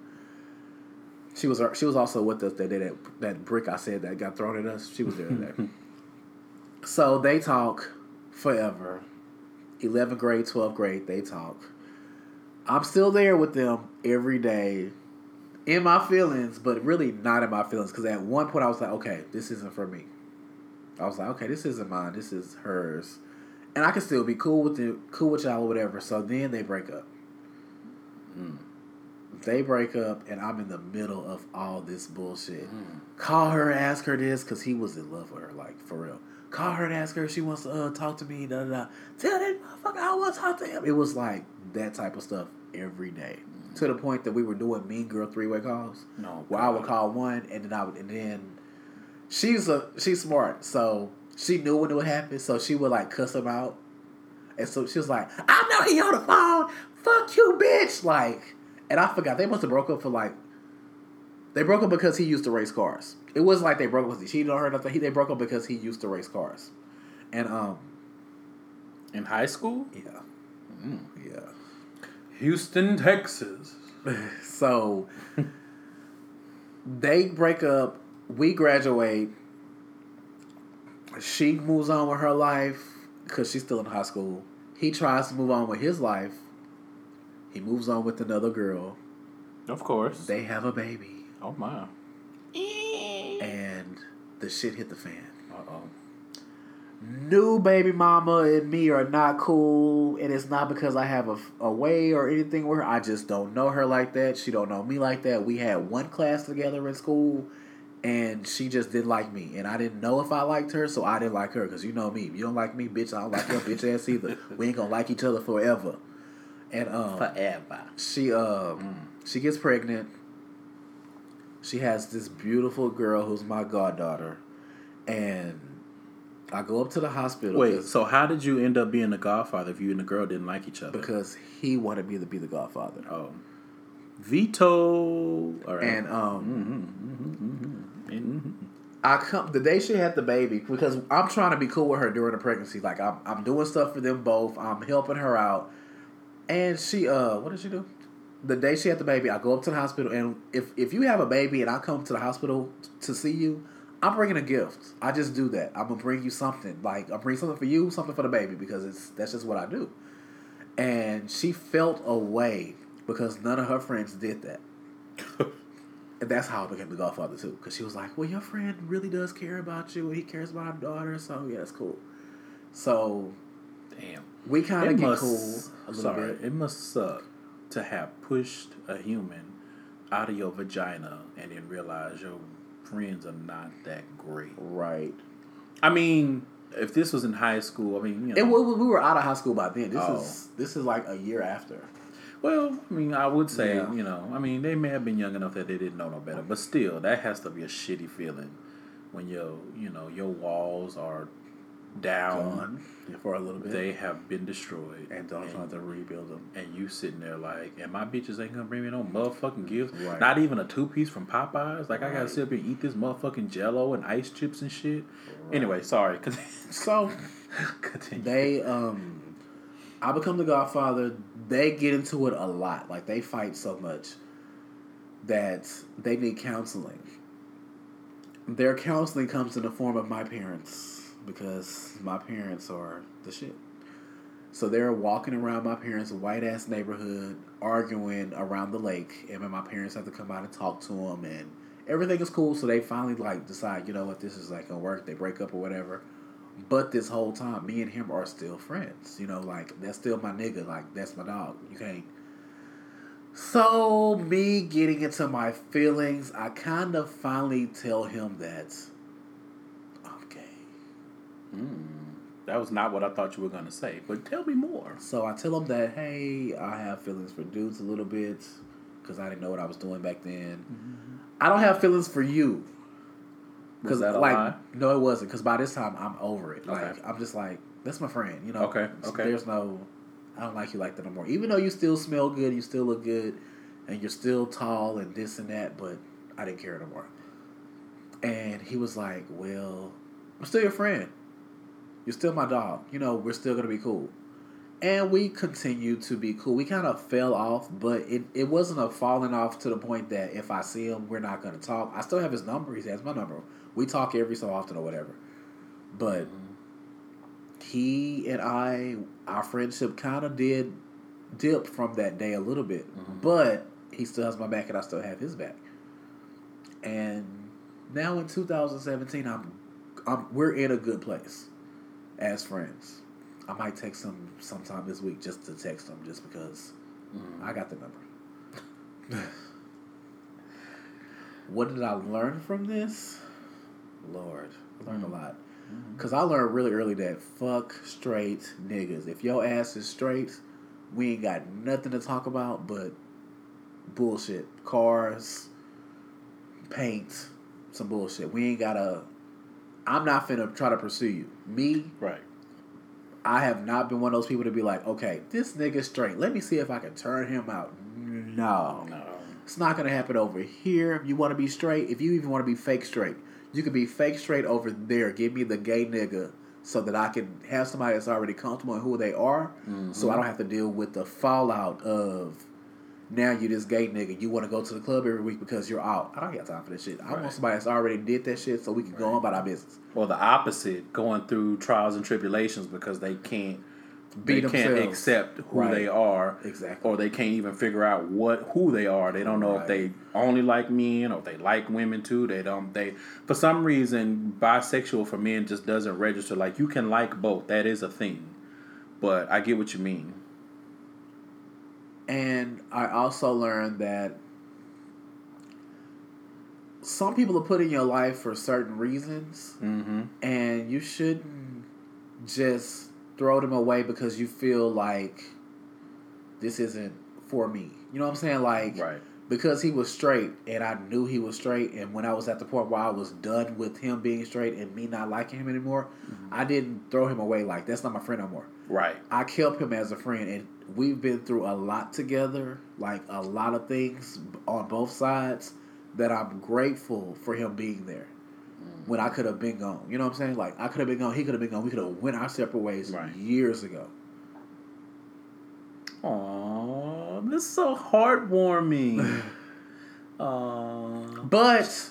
S1: She was she was also with us that day that that brick I said that got thrown at us. She was there that day. (laughs) So they talk forever. 11th grade, 12th grade, they talk. I'm still there with them every day in my feelings, but really not in my feelings. Because at one point I was like, okay, this isn't for me. I was like, okay, this isn't mine. This is hers. And I can still be cool with the cool with y'all or whatever. So then they break up. Hmm. They break up, and I'm in the middle of all this bullshit. Hmm. Call her, ask her this, because he was in love with her, like, for real. Call her and ask her if she wants to uh, talk to me, da da da. Tell that motherfucker I want to talk to him. It was like that type of stuff every day. Hmm. To the point that we were doing mean girl three way calls.
S2: No,
S1: Where I would call one, and then I would, and then she's a she's smart, so she knew when it would happen, so she would like cuss him out. And so she was like, I know he on the phone. Fuck you, bitch. Like, and I forgot. They must have broke up for like, they broke up because he used to race cars. It wasn't like they broke up because he cheated on her or nothing. He, they broke up because he used to race cars. And, um,
S2: In high school?
S1: yeah.
S2: Mm.
S1: Yeah.
S2: Houston, Texas. (laughs)
S1: So they break up. We graduate. She moves on with her life because she's still in high school. He tries to move on with his life. He moves on with another girl.
S2: Of course.
S1: They have a baby,
S2: oh my.
S1: and the shit hit the fan.
S2: Uh oh.
S1: New baby mama and me are not cool, and it's not because I have a, a way or anything with her. I just don't know her like that. She don't know me like that. We had one class together in school, and she just didn't like me, and I didn't know if I liked her, so I didn't like her. Cause you know me, if you don't like me, bitch. I don't like your bitch ass either. We ain't gonna like each other forever. And um,
S2: Forever.
S1: she um she gets pregnant. She has this beautiful girl who's my goddaughter, and I go up to the hospital
S2: Wait, so how did you end up being the godfather if you and the girl didn't like each other?
S1: because he wanted me to be the godfather.
S2: Oh. Veto. All right.
S1: And um,
S2: Mhm.
S1: I come the day she had the baby because I'm trying to be cool with her during the pregnancy. Like I'm, I'm doing stuff for them both. I'm helping her out, and she uh, what did she do? The day she had the baby, I go up to the hospital, and if if you have a baby and I come to the hospital to see you, I'm bringing a gift. I just do that. I'm gonna bring you something. Like I bring something for you, something for the baby because it's that's just what I do. And she felt a way because none of her friends did that. (laughs) and that's how I became the godfather too. Because she was like, "Well, your friend really does care about you, and he cares about our daughter, so yeah, it's cool." So
S2: Damn.
S1: we kind of get
S2: must-
S1: cool a little
S2: sorry,
S1: bit.
S2: it must suck to have pushed a human out of your vagina and then realize your friends are not that great.
S1: Right.
S2: I mean, if this was in high school, I mean, you know,
S1: And we, we were out of high school by then. This
S2: Oh.
S1: is this is like a year after.
S2: Well, I mean, I would say,
S1: Yeah.
S2: you know, I mean, they may have been young enough that they didn't know no better, but still, that has to be a shitty feeling when your, you know, your walls are down,
S1: Gone for a little bit.
S2: they have been destroyed,
S1: and don't try to rebuild them.
S2: and you sitting there like, and my bitches ain't gonna bring me no motherfucking gifts.
S1: Right.
S2: Not even a two piece from Popeyes. Like I gotta sit up and eat this motherfucking Jello and ice chips and shit. Anyway, sorry. (laughs)
S1: So (laughs)
S2: Continue.
S1: they um I become the godfather. They get into it a lot. Like they fight so much that they need counseling. Their counseling comes in the form of my parents because my parents are the shit. So they're walking around my parents' white ass neighborhood, arguing around the lake, and my parents have to come out and talk to them, and everything is cool. So they finally like decide, you know what, this is like gonna work. They break up or whatever. But this whole time, me and him are still friends. You know, like that's still my nigga. Like that's my dog. You can't. So me getting into my feelings, I kind of finally tell him that I'm gay.
S2: Hmm, that was not what I thought you were gonna say, but tell me more.
S1: So I tell him that hey, I have feelings for dudes a little bit because I didn't know what I was doing back then. Mm-hmm. I don't have feelings for you. Because like
S2: lie?
S1: no, it wasn't. Because by this time I'm over it.
S2: Okay.
S1: Like I'm just like that's my friend. You know.
S2: Okay, okay.
S1: There's no. I don't like you like that no more. Even though you still smell good, you still look good, and you're still tall and this and that, but I didn't care no more. And he was like, "Well, I'm still your friend. You're still my dog. You know, we're still gonna be cool." And we continued to be cool. We kind of fell off, but it, it wasn't a falling off to the point that if I see him, we're not going to talk. I still have his number. He has my number. We talk every so often or whatever. But he and I, our friendship kind of did dip from that day a little bit. Mm-hmm. But he still has my back and I still have his back. And now in 2017, I'm, I'm we're in a good place as friends. I might text him sometime this week just to text him just because mm-hmm. I got the number. (laughs) what did I learn from this? Lord, I learned a mm-hmm. lot. Mm-hmm. Cause I learned really early that fuck straight niggas. If your ass is straight, we ain't got nothing to talk about but bullshit. Cars, paint, some bullshit. We ain't gotta. I'm not finna try to pursue you. Me,
S2: Right.
S1: I have not been one of those people to be like, okay, this nigga straight. Let me see if I can turn him out. No,
S2: No.
S1: it's not gonna happen over here. If you want to be straight, if you even want to be fake straight, you can be fake straight over there. Give me the gay nigga so that I can have somebody that's already comfortable in who they are, so I mm-hmm. don't have to deal with the fallout of now you this gay nigga. You want to go to the club every week because you're out. I don't got time for that shit. I
S2: Right.
S1: want somebody that's already did that shit so we can go on about our business.
S2: Or the opposite, going through trials and tribulations because they can't they can't
S1: themselves.
S2: accept who
S1: Right.
S2: they are.
S1: Exactly.
S2: Or they can't even figure out what who they are. They don't know if they only like men or if they like women too. They don't they for some reason bisexual for men just doesn't register. Like you can like both. That is a thing. But I get what you mean.
S1: And I also learned that some people are put in your life for certain reasons,
S2: Mm-hmm.
S1: and you shouldn't just throw them away because you feel like this isn't for me. You know what I'm saying? Like,
S2: Right.
S1: because he was straight, and I knew he was straight, and when I was at the point where I was done with him being straight and me not liking him anymore, mm-hmm. I didn't throw him away like that's not my friend no more.
S2: Right.
S1: I kept him as a friend, and we've been through a lot together, like a lot of things on both sides. That I'm grateful for him being there when I could have been gone. You know what I'm saying? Like I could have been gone, he could have been gone. We could have went our separate ways
S2: Right.
S1: years ago.
S2: Aww, this is so heartwarming. (laughs)
S1: But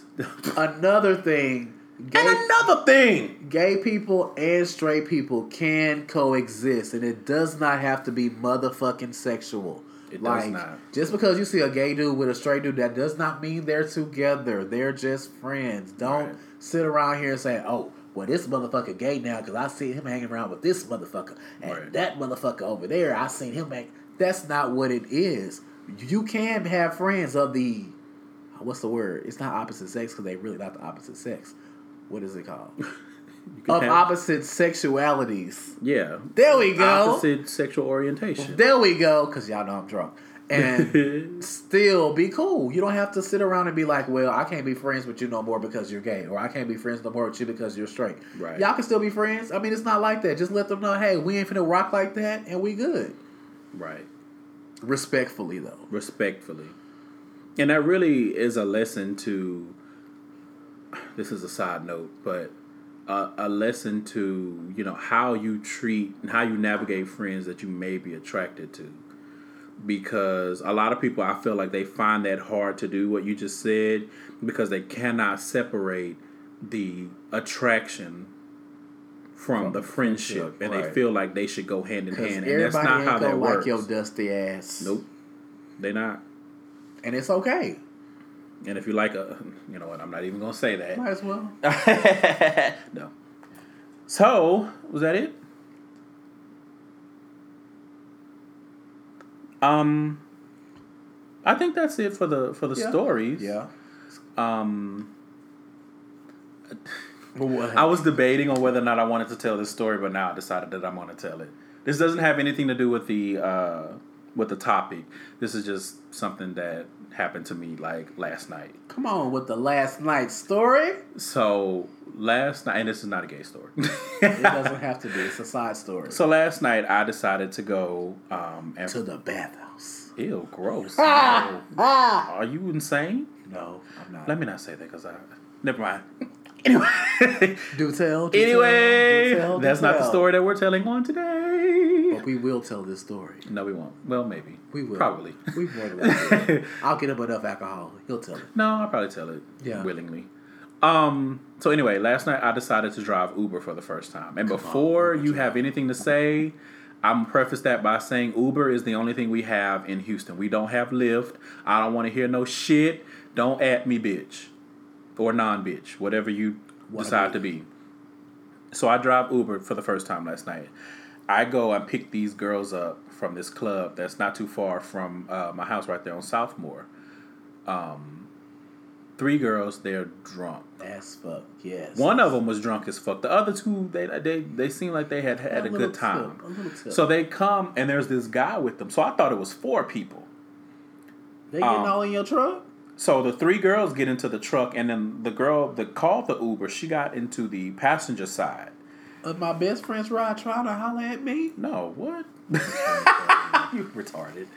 S1: another thing, gay,
S2: And another thing.
S1: gay people and straight people can coexist, and it does not have to be motherfucking sexual.
S2: It does
S1: like,
S2: not.
S1: just because you see a gay dude with a straight dude, that does not mean they're together. They're just friends. Don't
S2: Right.
S1: Sit around here and say, "Oh, well, this motherfucker gay now because I see him hanging around with this motherfucker and
S2: Right.
S1: that motherfucker over there. I seen him hang." That's not what it is. You can have friends of the what's the word? It's not opposite sex because they really not the opposite sex. What is it called? (laughs) Of
S2: have-
S1: opposite sexualities.
S2: yeah.
S1: There we go.
S2: Opposite sexual orientation.
S1: There we go. Because y'all know I'm drunk. And (laughs) still be cool. You don't have to sit around and be like, well, I can't be friends with you no more because you're gay. Or I can't be friends no more with you because you're straight.
S2: Right.
S1: Y'all can still be friends. I mean, it's not like that. Just let them know, hey, we ain't finna rock like that and we good.
S2: right.
S1: Respectfully, though.
S2: respectfully. And that really is a lesson to. This is a side note, but a, a lesson to you know how you treat and how you navigate friends that you may be attracted to. Because a lot of people, I feel like they find that hard to do what you just said because they cannot separate the attraction from,
S1: From
S2: the friendship,
S1: friendship,
S2: and they feel like they should go hand in hand, and that's not how that
S1: like
S2: works.
S1: your dusty ass.
S2: Nope, they not.
S1: And it's okay.
S2: And if you like a, you know what, I'm not even gonna say that.
S1: Might as well. (laughs)
S2: no. So was that it? Um, I think that's it for the for the
S1: Yeah.
S2: stories.
S1: Yeah.
S2: Um,
S1: what?
S2: I was debating on whether or not I wanted to tell this story, but now I decided that I'm going to tell it. This doesn't have anything to do with the uh, with the topic. This is just something that happened to me like last night.
S1: Come on with the last night story.
S2: So last night, and this is not a gay story.
S1: It doesn't have to be. It's a side story.
S2: so last night, I decided to go um, and
S1: to the bathhouse.
S2: ew, gross.
S1: Ah! Ah!
S2: Are you insane?
S1: No, I'm not.
S2: Let me not say that because I never mind. (laughs) Anyway, (laughs)
S1: do tell. Do
S2: anyway,
S1: tell, do tell, do
S2: that's not the story that we're telling on today.
S1: But we will tell this story.
S2: No, we won't. Well, maybe.
S1: We will.
S2: Probably. (laughs)
S1: We more than (laughs) likely will. I'll get up enough alcohol. He'll tell it.
S2: No, I'll probably tell it
S1: Yeah.
S2: willingly. Um. So anyway, last night I decided to drive Uber for the first time, and before
S1: Uber
S2: you have anything to say, I'm preface that by saying Uber is the only thing we have in Houston. We don't have Lyft. I don't want to hear no shit. Don't at me, bitch, or non bitch, whatever you
S1: Wanna
S2: decide to be. So I drive Uber for the first time last night. I go and pick these girls up from this club that's not too far from uh, my house right there on Southmore. Um, three girls, they're drunk.
S1: As fuck. Yes.
S2: One of them was drunk as fuck. The other two, they they they seemed like they had had a,
S1: little
S2: good time.
S1: tip, a.
S2: So they come and there's this guy with them. So I thought it was four people.
S1: they getting
S2: um,
S1: all in your truck.
S2: So the three girls get into the truck, and then the girl that called the Uber, she got into the passenger side.
S1: Of my best friend's ride trying to holler at me.
S2: No, what? (laughs) you retarded.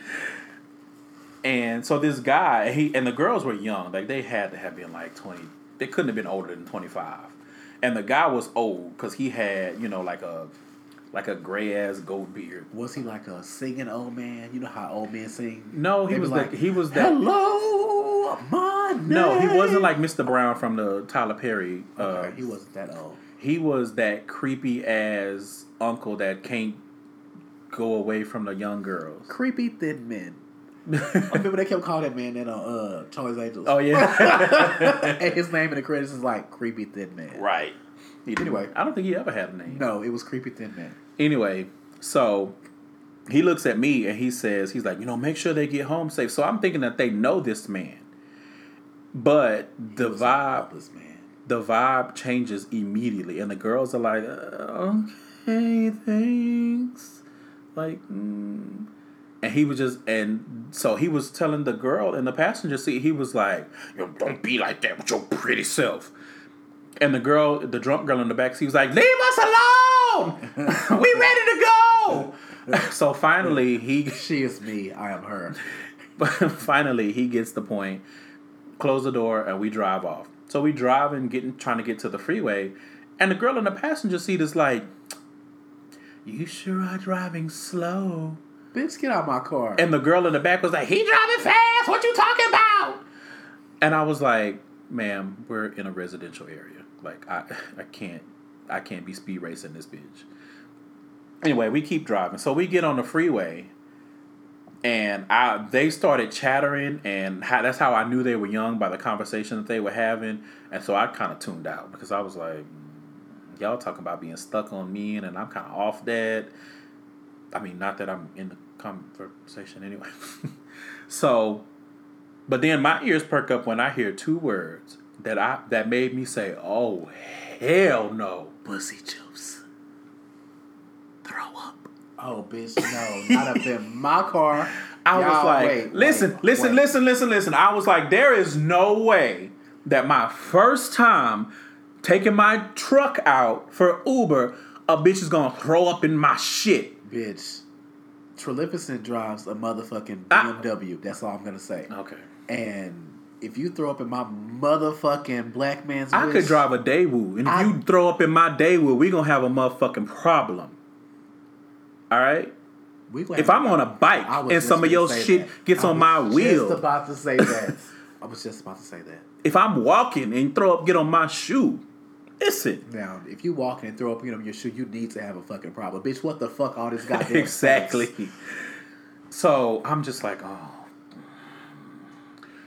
S2: And so this guy, he and the girls were young, like they had to have been like twenty. They couldn't have been older than twenty five. And the guy was old because he had, you know, like a like a gray ass goat beard.
S1: Was he like a singing old man? You know how old men sing.
S2: No, he
S1: They
S2: was like he was that.
S1: Hello, my name.
S2: No, he wasn't like Mr. Brown from the Tyler Perry. Uh,
S1: Okay, he wasn't that old.
S2: He was that creepy ass uncle that can't go away from the young girls.
S1: Creepy thin men. I remember they kept calling that man that on uh, Charlie's Angels.
S2: Oh yeah, (laughs)
S1: and his name in the credits is like Creepy Thin Man.
S2: right. He
S1: Anyway.
S2: I don't think he ever had a name.
S1: No, it was Creepy Thin Man.
S2: Anyway, so he looks at me and he says, he's like, you know, make sure they get home safe. So I'm thinking that they know this man, but the
S1: He was a
S2: vibe,
S1: helpless man.
S2: The vibe changes immediately, and the girls are like, uh, okay, thanks, like. Mm. And he was just, and so he was telling the girl in the passenger seat, he was like, Yo, don't be like that with your pretty self. And the girl, the drunk girl in the back seat was like, leave us alone! (laughs) we ready to go! (laughs) so finally, he, (laughs)
S1: She is me. I am her.
S2: But finally, he gets the point, close the door, and we drive off. So we drive and getting, trying to get to the freeway, and the girl in the passenger seat is like, you sure are driving slow.
S1: Bitch, get out my car.
S2: And the girl in the back was like, "He driving fast. What you talking about?" And I was like, "Ma'am, we're in a residential area. Like, I, (laughs) I can't, I can't be speed racing this bitch." Anyway, we keep driving. So we get on the freeway, and I they started chattering, and how, that's how I knew they were young by the conversation that they were having, and so I kind of tuned out because I was like, mm, y'all talking about being stuck on men, and I'm kind of off that. I mean, not that I'm in the conversation anyway. (laughs) so, but then my ears perk up when I hear two words that I that made me say, "Oh hell no!"
S1: Pussy juice. Throw up. Oh, bitch, no, not up in my car. (laughs)
S2: I was
S1: Y'all,
S2: like,
S1: wait,
S2: listen,
S1: wait,
S2: listen,
S1: wait.
S2: listen, listen, listen. I was like, there is no way that my first time taking my truck out for Uber, a bitch is gonna throw up in my shit.
S1: Bitch, Trilificent drives a motherfucking. BMW. That's all I'm gonna say.
S2: Okay.
S1: And if you throw up in my motherfucking black man's,
S2: I
S1: wish,
S2: could drive a Daewoo, and if
S1: I-
S2: you throw up in my Daewoo, we gonna have a motherfucking problem. All right. If I'm on a bike and some of your shit
S1: that.
S2: gets
S1: I
S2: on my wheel,
S1: Just about to say that. (laughs) I was just about to say that.
S2: if I'm walking and throw up, get on my shoe. Listen,
S1: Now, if you walk and throw up you know, your shoe, you need to have a fucking problem, bitch. What the fuck? All this (laughs) goddamn
S2: exactly.
S1: space?
S2: So I'm just like, oh.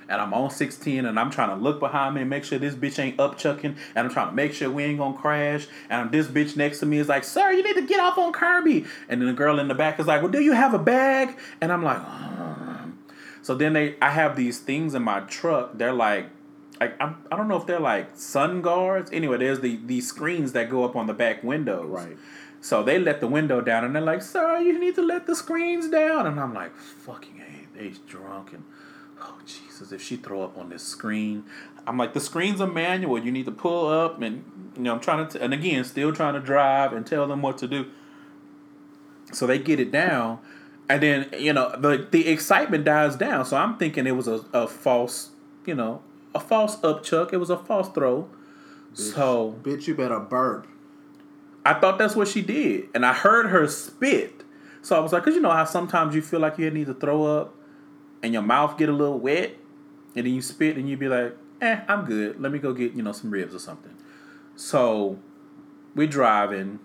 S2: And I'm on 16 and I'm trying to look behind me and make sure this bitch ain't up chucking. And I'm trying to make sure we ain't gonna crash. And this bitch next to me is like, sir, you need to get off on Kirby. And then the girl in the back is like, well, do you have a bag? And I'm like, oh. so then they, I have these things in my truck. They're like, like I'm, I don't know if they're like sun guards. Anyway, there's the these screens that go up on the back windows.
S1: Right.
S2: So they let the window down and they're like, sir, you need to let the screens down. And I'm like, fucking hey, they's drunk and oh Jesus, if she throw up on this screen. I'm like, the screen's a manual. You need to pull up and you know, I'm trying to t- and again, still trying to drive and tell them what to do. So they get it down. And then, you know, the the excitement dies down. So I'm thinking it was a, a false, you know, a false upchuck. It was a false throw. So
S1: Bitch, you better burp.
S2: I thought that's what she did, and I heard her spit. So I was like, cause you know how sometimes you feel like you need to throw up, and your mouth get a little wet, and then you spit, and you be like, eh, I'm good. Let me go get you know some ribs or something. So we're driving,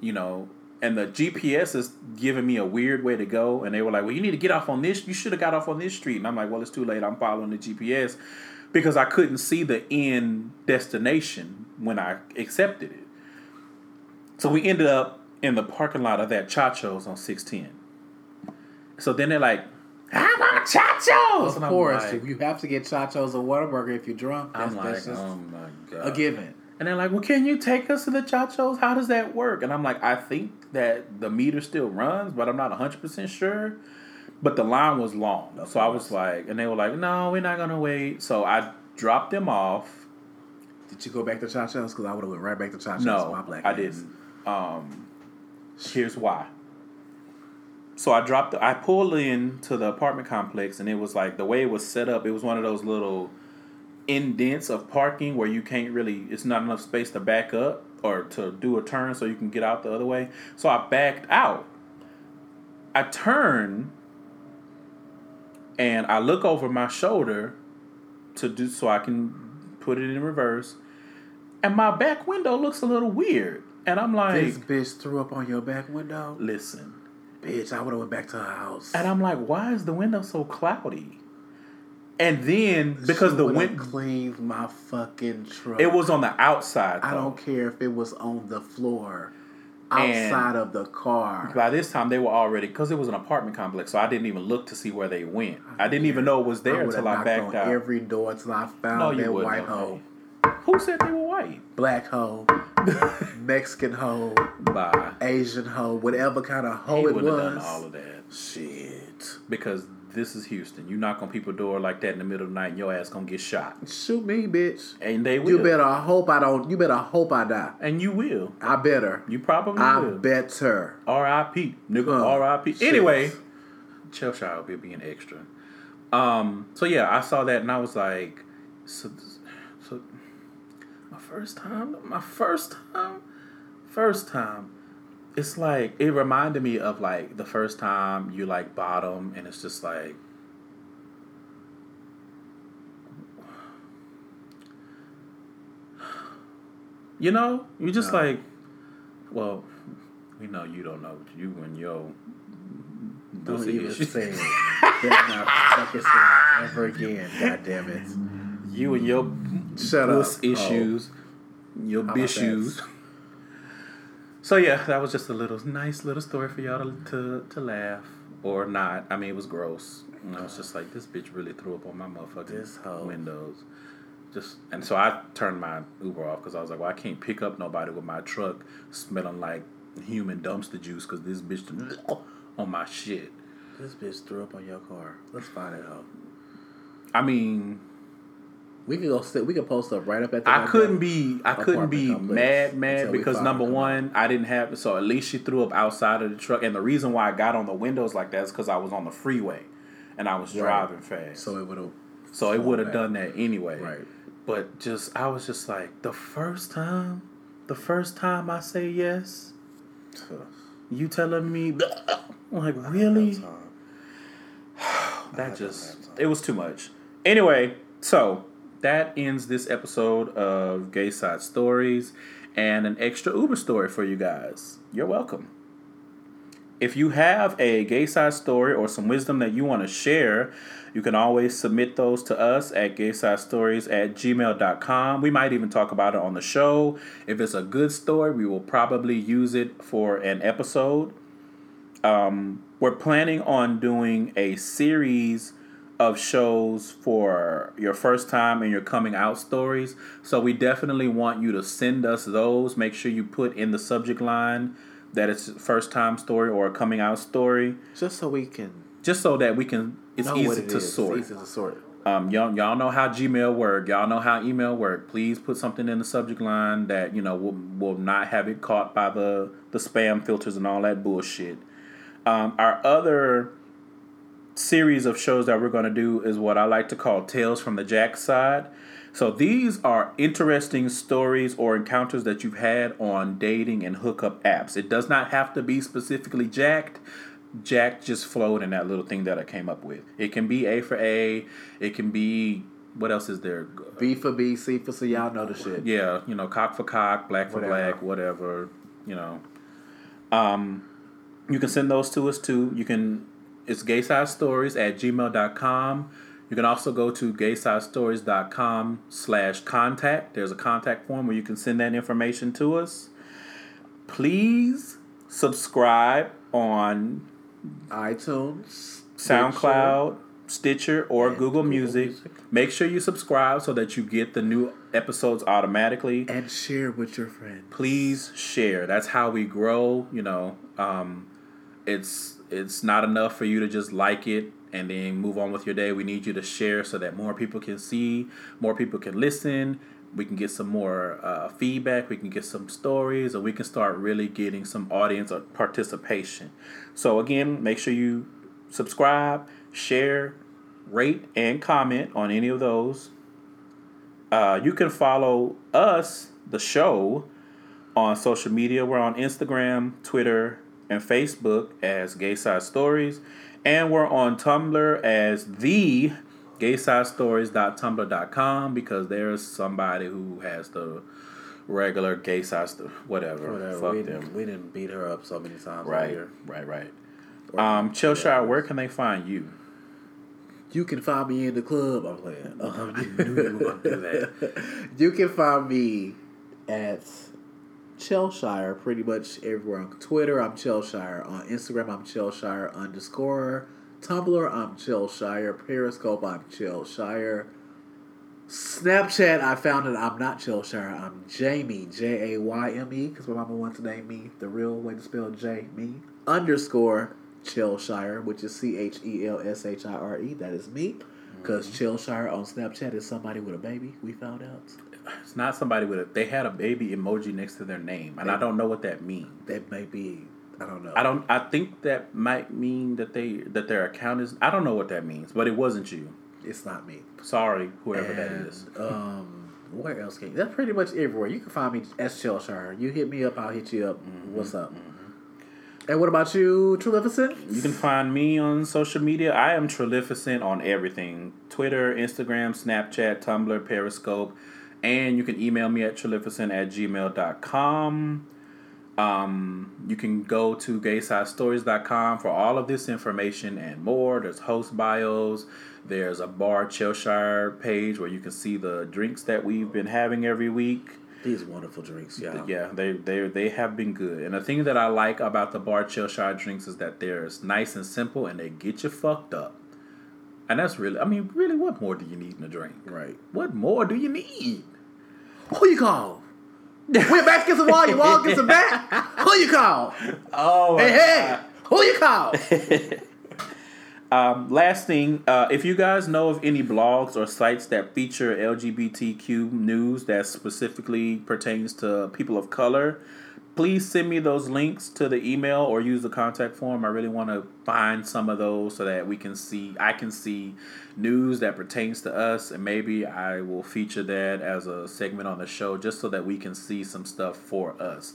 S2: you know, and the GPS is giving me a weird way to go, and they were like, well, you need to get off on this. You should have got off on this street, and I'm like, well, it's too late. I'm following the GPS because I couldn't see the end destination when I accepted it. So we ended up in the parking lot of that Chacho's on 610. So then they're like, how about Chacho's?
S1: Of
S2: And I'm
S1: course,
S2: like-
S1: you have to get Chacho's or Whataburger if you're drunk. That's,
S2: I'm like,
S1: that's just
S2: oh my God.
S1: a given.
S2: And they're like, well, can you take us to the Chacho's? How does that work? And I'm like, I think that the meter still runs, but I'm not 100% sure. But the line was long. So I was like, and they were like, no, we're not going to wait. So I dropped them off.
S1: Did you go back to Chacho's? Because I would have went right back to Chacho's.
S2: No,
S1: my black
S2: I
S1: ass.
S2: didn't. Um, here's why. So I dropped. I pulled in to the apartment complex, and it was like the way it was set up. It was one of those little indents of parking where you can't really. It's not enough space to back up or to do a turn so you can get out the other way. So I backed out. I turn, and I look over my shoulder to do so I can put it in reverse and my back window looks a little weird. And I'm like,
S1: This bitch threw up on your back window.
S2: listen.
S1: Bitch, I would have went back to her house.
S2: And I'm like, why is the window so cloudy? And then because
S1: She
S2: the wind,
S1: cleaned my fucking truck.
S2: it was on the outside.
S1: I don't care if it was on the floor,
S2: And-
S1: outside of the car.
S2: By this time, they were already because it was an apartment complex, so I didn't even look to see where they went. I didn't even know it was there until I
S1: knocked
S2: backed
S1: on
S2: out.
S1: every door till I found
S2: no,
S1: that white
S2: have. Who said they were white?
S1: black hoe, (laughs) Mexican hoe,
S2: Bye.
S1: Asian hoe, whatever kind of hoe
S2: He
S1: it was.
S2: done all of that
S1: Shit.
S2: because this is Houston. You knock on people's door like that in the middle of the night, and your ass gonna get shot,
S1: Shoot me, bitch.
S2: and they will.
S1: You better hope I don't. You better hope I die.
S2: and you will.
S1: I better.
S2: You probably
S1: I
S2: will.
S1: better.
S2: R.I.P. Nigga. R.I.P. Anyway, Chellshire will be being extra. Um. So yeah, I saw that and I was like, so, first time, my first time, first time. It's like it reminded me of like the first time you like bottom, and it's just like. (sighs) You know, you just
S1: No.
S2: like, well, we know you don't know you and your
S1: Don't
S2: pussy
S1: even
S2: issues.
S1: say it. (laughs) Better not fucking say it ever again. God damn it.
S2: You and your
S1: Shut up.
S2: issues, your
S1: How about. (laughs)
S2: So yeah, that was just a little nice little story for y'all to, to to laugh or not. I mean, it was gross. And I was just like, this bitch really threw up on my motherfucking windows. Just and so I turned my Uber off because I was like, well, I can't pick up nobody with my truck smelling like human dumpster juice because this bitch (laughs) on my shit.
S1: This bitch threw up on your car. Let's find it out.
S2: I mean,
S1: We could go sit. We could post up right up at the.
S2: I couldn't be I couldn't be mad mad because number one I didn't have so at least she threw up outside of the truck and the reason why I got on the windows like that is because I was on the freeway and I was
S1: Right.
S2: driving fast
S1: So it would have.
S2: so it would have done that anyway
S1: Right.
S2: but just I was just like the first time the first time I say yes you telling me (laughs) like really that (sighs) just it was too much. Anyway, so that ends this episode of Gay Side Stories and an extra Uber story for you guys. You're welcome. If you have a gay side story or some wisdom that you want to share, you can always submit those to us at gaysidestories at gmail.com. We might even talk about it on the show. If it's a good story, we will probably use it for an episode um, we're planning on doing a series of shows for your first time and your coming out stories. So we definitely want you to send us those. Make sure you put in the subject line that it's first time story or a coming out story,
S1: Just so we can.
S2: just so that we can. It's easy
S1: it
S2: to
S1: is.
S2: sort.
S1: Easy to sort.
S2: Um, y'all, y'all know how Gmail work. Y'all know how email work. Please put something in the subject line that you know will, will not have it caught by the the spam filters and all that bullshit. Um, our other series of shows that we're going to do is what I like to call Tales from the Jack side. So these are interesting stories or encounters that you've had on dating and hookup apps. It does not have to be specifically jacked. Jack just flowed in that little thing that I came up with. It can be A for A. It can be what else is there?
S1: B for B, C for C. Y'all know the shit.
S2: Yeah, you know, cock for cock, black for
S1: Whatever.
S2: black, whatever, you know. Um, you can send those to us too. You can, it's gaysidestories at gmail.com. You can also go to gaysidestories.com slash contact. There's a contact form where you can send that information to us. Please subscribe on
S1: iTunes,
S2: SoundCloud, Stitcher, or Google,
S1: Google
S2: Music.
S1: Music.
S2: Make sure you subscribe so that you get the new episodes automatically.
S1: And share with your friends.
S2: Please share. That's how we grow. You know, um, it's it's not enough for you to just like it and then move on with your day. We need you to share so that more people can see, more people can listen. We can get some more uh, feedback. We can get some stories, and we can start really getting some audience participation. So again, make sure you subscribe, share, rate, and comment on any of those. Uh, you can follow us, the show, on social media. We're on Instagram, Twitter, and Facebook as Gay Side Stories. And we're on Tumblr as the gaysidestories.tumblr.com because there's somebody who has the regular gay side stuff. Whatever.
S1: Whatever.
S2: Fuck
S1: we,
S2: them.
S1: didn't, we didn't beat her up so many times
S2: Right,
S1: here.
S2: right, right. Um, Chellshire, where can they find you?
S1: You can find me in the club. I'm playing. Um,
S2: I knew you were gonna do that. (laughs)
S1: you can find me at Chellshire pretty much everywhere on Twitter. I'm Chellshire. On Instagram, I'm Chellshire underscore. Tumblr, I'm Chellshire. Periscope, I'm Chellshire. Snapchat, I found that I'm not Chellshire. I'm Jayme, J A Y M E, because my mama wants to name me the real way to spell J me underscore Chellshire, which is C H E L S H I R E. That is me. Because mm-hmm. Chellshire on Snapchat is somebody with a baby. We found out.
S2: It's not somebody with a. They had a baby emoji next to their name, and I don't know what that means.
S1: That may be. I don't know.
S2: I don't. I think that might mean that they that their account is. I don't know what that means, but it wasn't you.
S1: It's not me.
S2: Sorry, whoever that
S1: And,
S2: is.
S1: Um, where else can that's pretty much everywhere. You can find me as Chellshire. You hit me up, I'll hit you up.
S2: Mm-hmm,
S1: What's up? And what about you, Trilificent?
S2: You can find me on social media. I am Trilificent on everything: Twitter, Instagram, Snapchat, Tumblr, Periscope, and you can email me at trilificent at gmail.com. Um, you can go to gaysidestories.com for all of this information and more. There's host bios. There's a bar Chellshire page where you can see the drinks that we've been having every week.
S1: These wonderful drinks, yeah.
S2: Yeah, they they they have been good. And the thing that I like about the bar Chellshire drinks is that they're nice and simple and they get you fucked up. And that's really, I mean, really, what more do you need in a drink?
S1: Right.
S2: What more do you need?
S1: Who you call? We're back against the wall. You walk against the back. (laughs) Who you call?
S2: Oh,
S1: Hey, hey. Who you call? (laughs)
S2: Um, last thing, uh, if you guys know of any blogs or sites that feature LGBTQ news that specifically pertains to people of color, please send me those links to the email or use the contact form. I really want to find some of those so that we can see, I can see news that pertains to us, and maybe I will feature that as a segment on the show just so that we can see some stuff for us.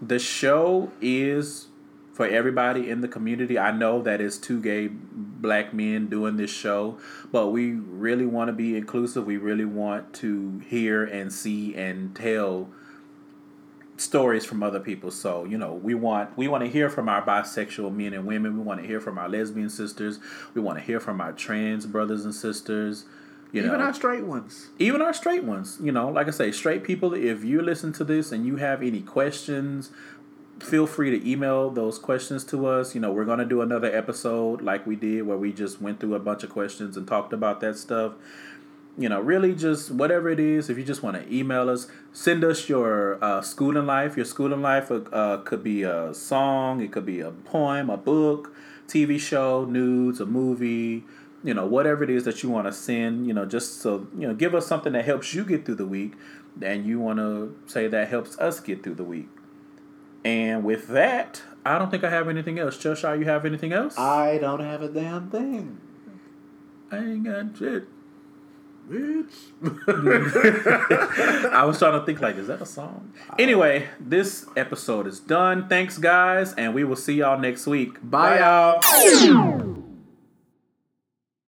S2: The show is for everybody in the community. I know that it's two gay black men doing this show, but we really want to be inclusive. We really want to hear and see and tell stories from other people. So, you know, we want we want to hear from our bisexual men and women. We want to hear from our lesbian sisters. We want to hear from our trans brothers and sisters. You know
S1: Even
S2: know,
S1: our straight ones.
S2: even our straight ones, you know, like I say, straight people, if you listen to this and you have any questions, feel free to email those questions to us. You know, we're going to do another episode like we did where we just went through a bunch of questions and talked about that stuff. You know, really just whatever it is, if you just want to email us, send us your uh, schoolin' life. Your schoolin' life uh, could be a song, it could be a poem, a book, TV show, nudes, a movie, you know, whatever it is that you want to send, you know, just so, you know, give us something that helps you get through the week and you want to say that helps us get through the week. And with that, I don't think I have anything else. Chellshire, you have anything else?
S1: I don't have a damn thing.
S2: I ain't got shit.
S1: Bitch. (laughs)
S2: I was trying to think like, is that a song? Anyway, this episode is done. Thanks, guys, and we will see y'all next week.
S1: Bye, y'all.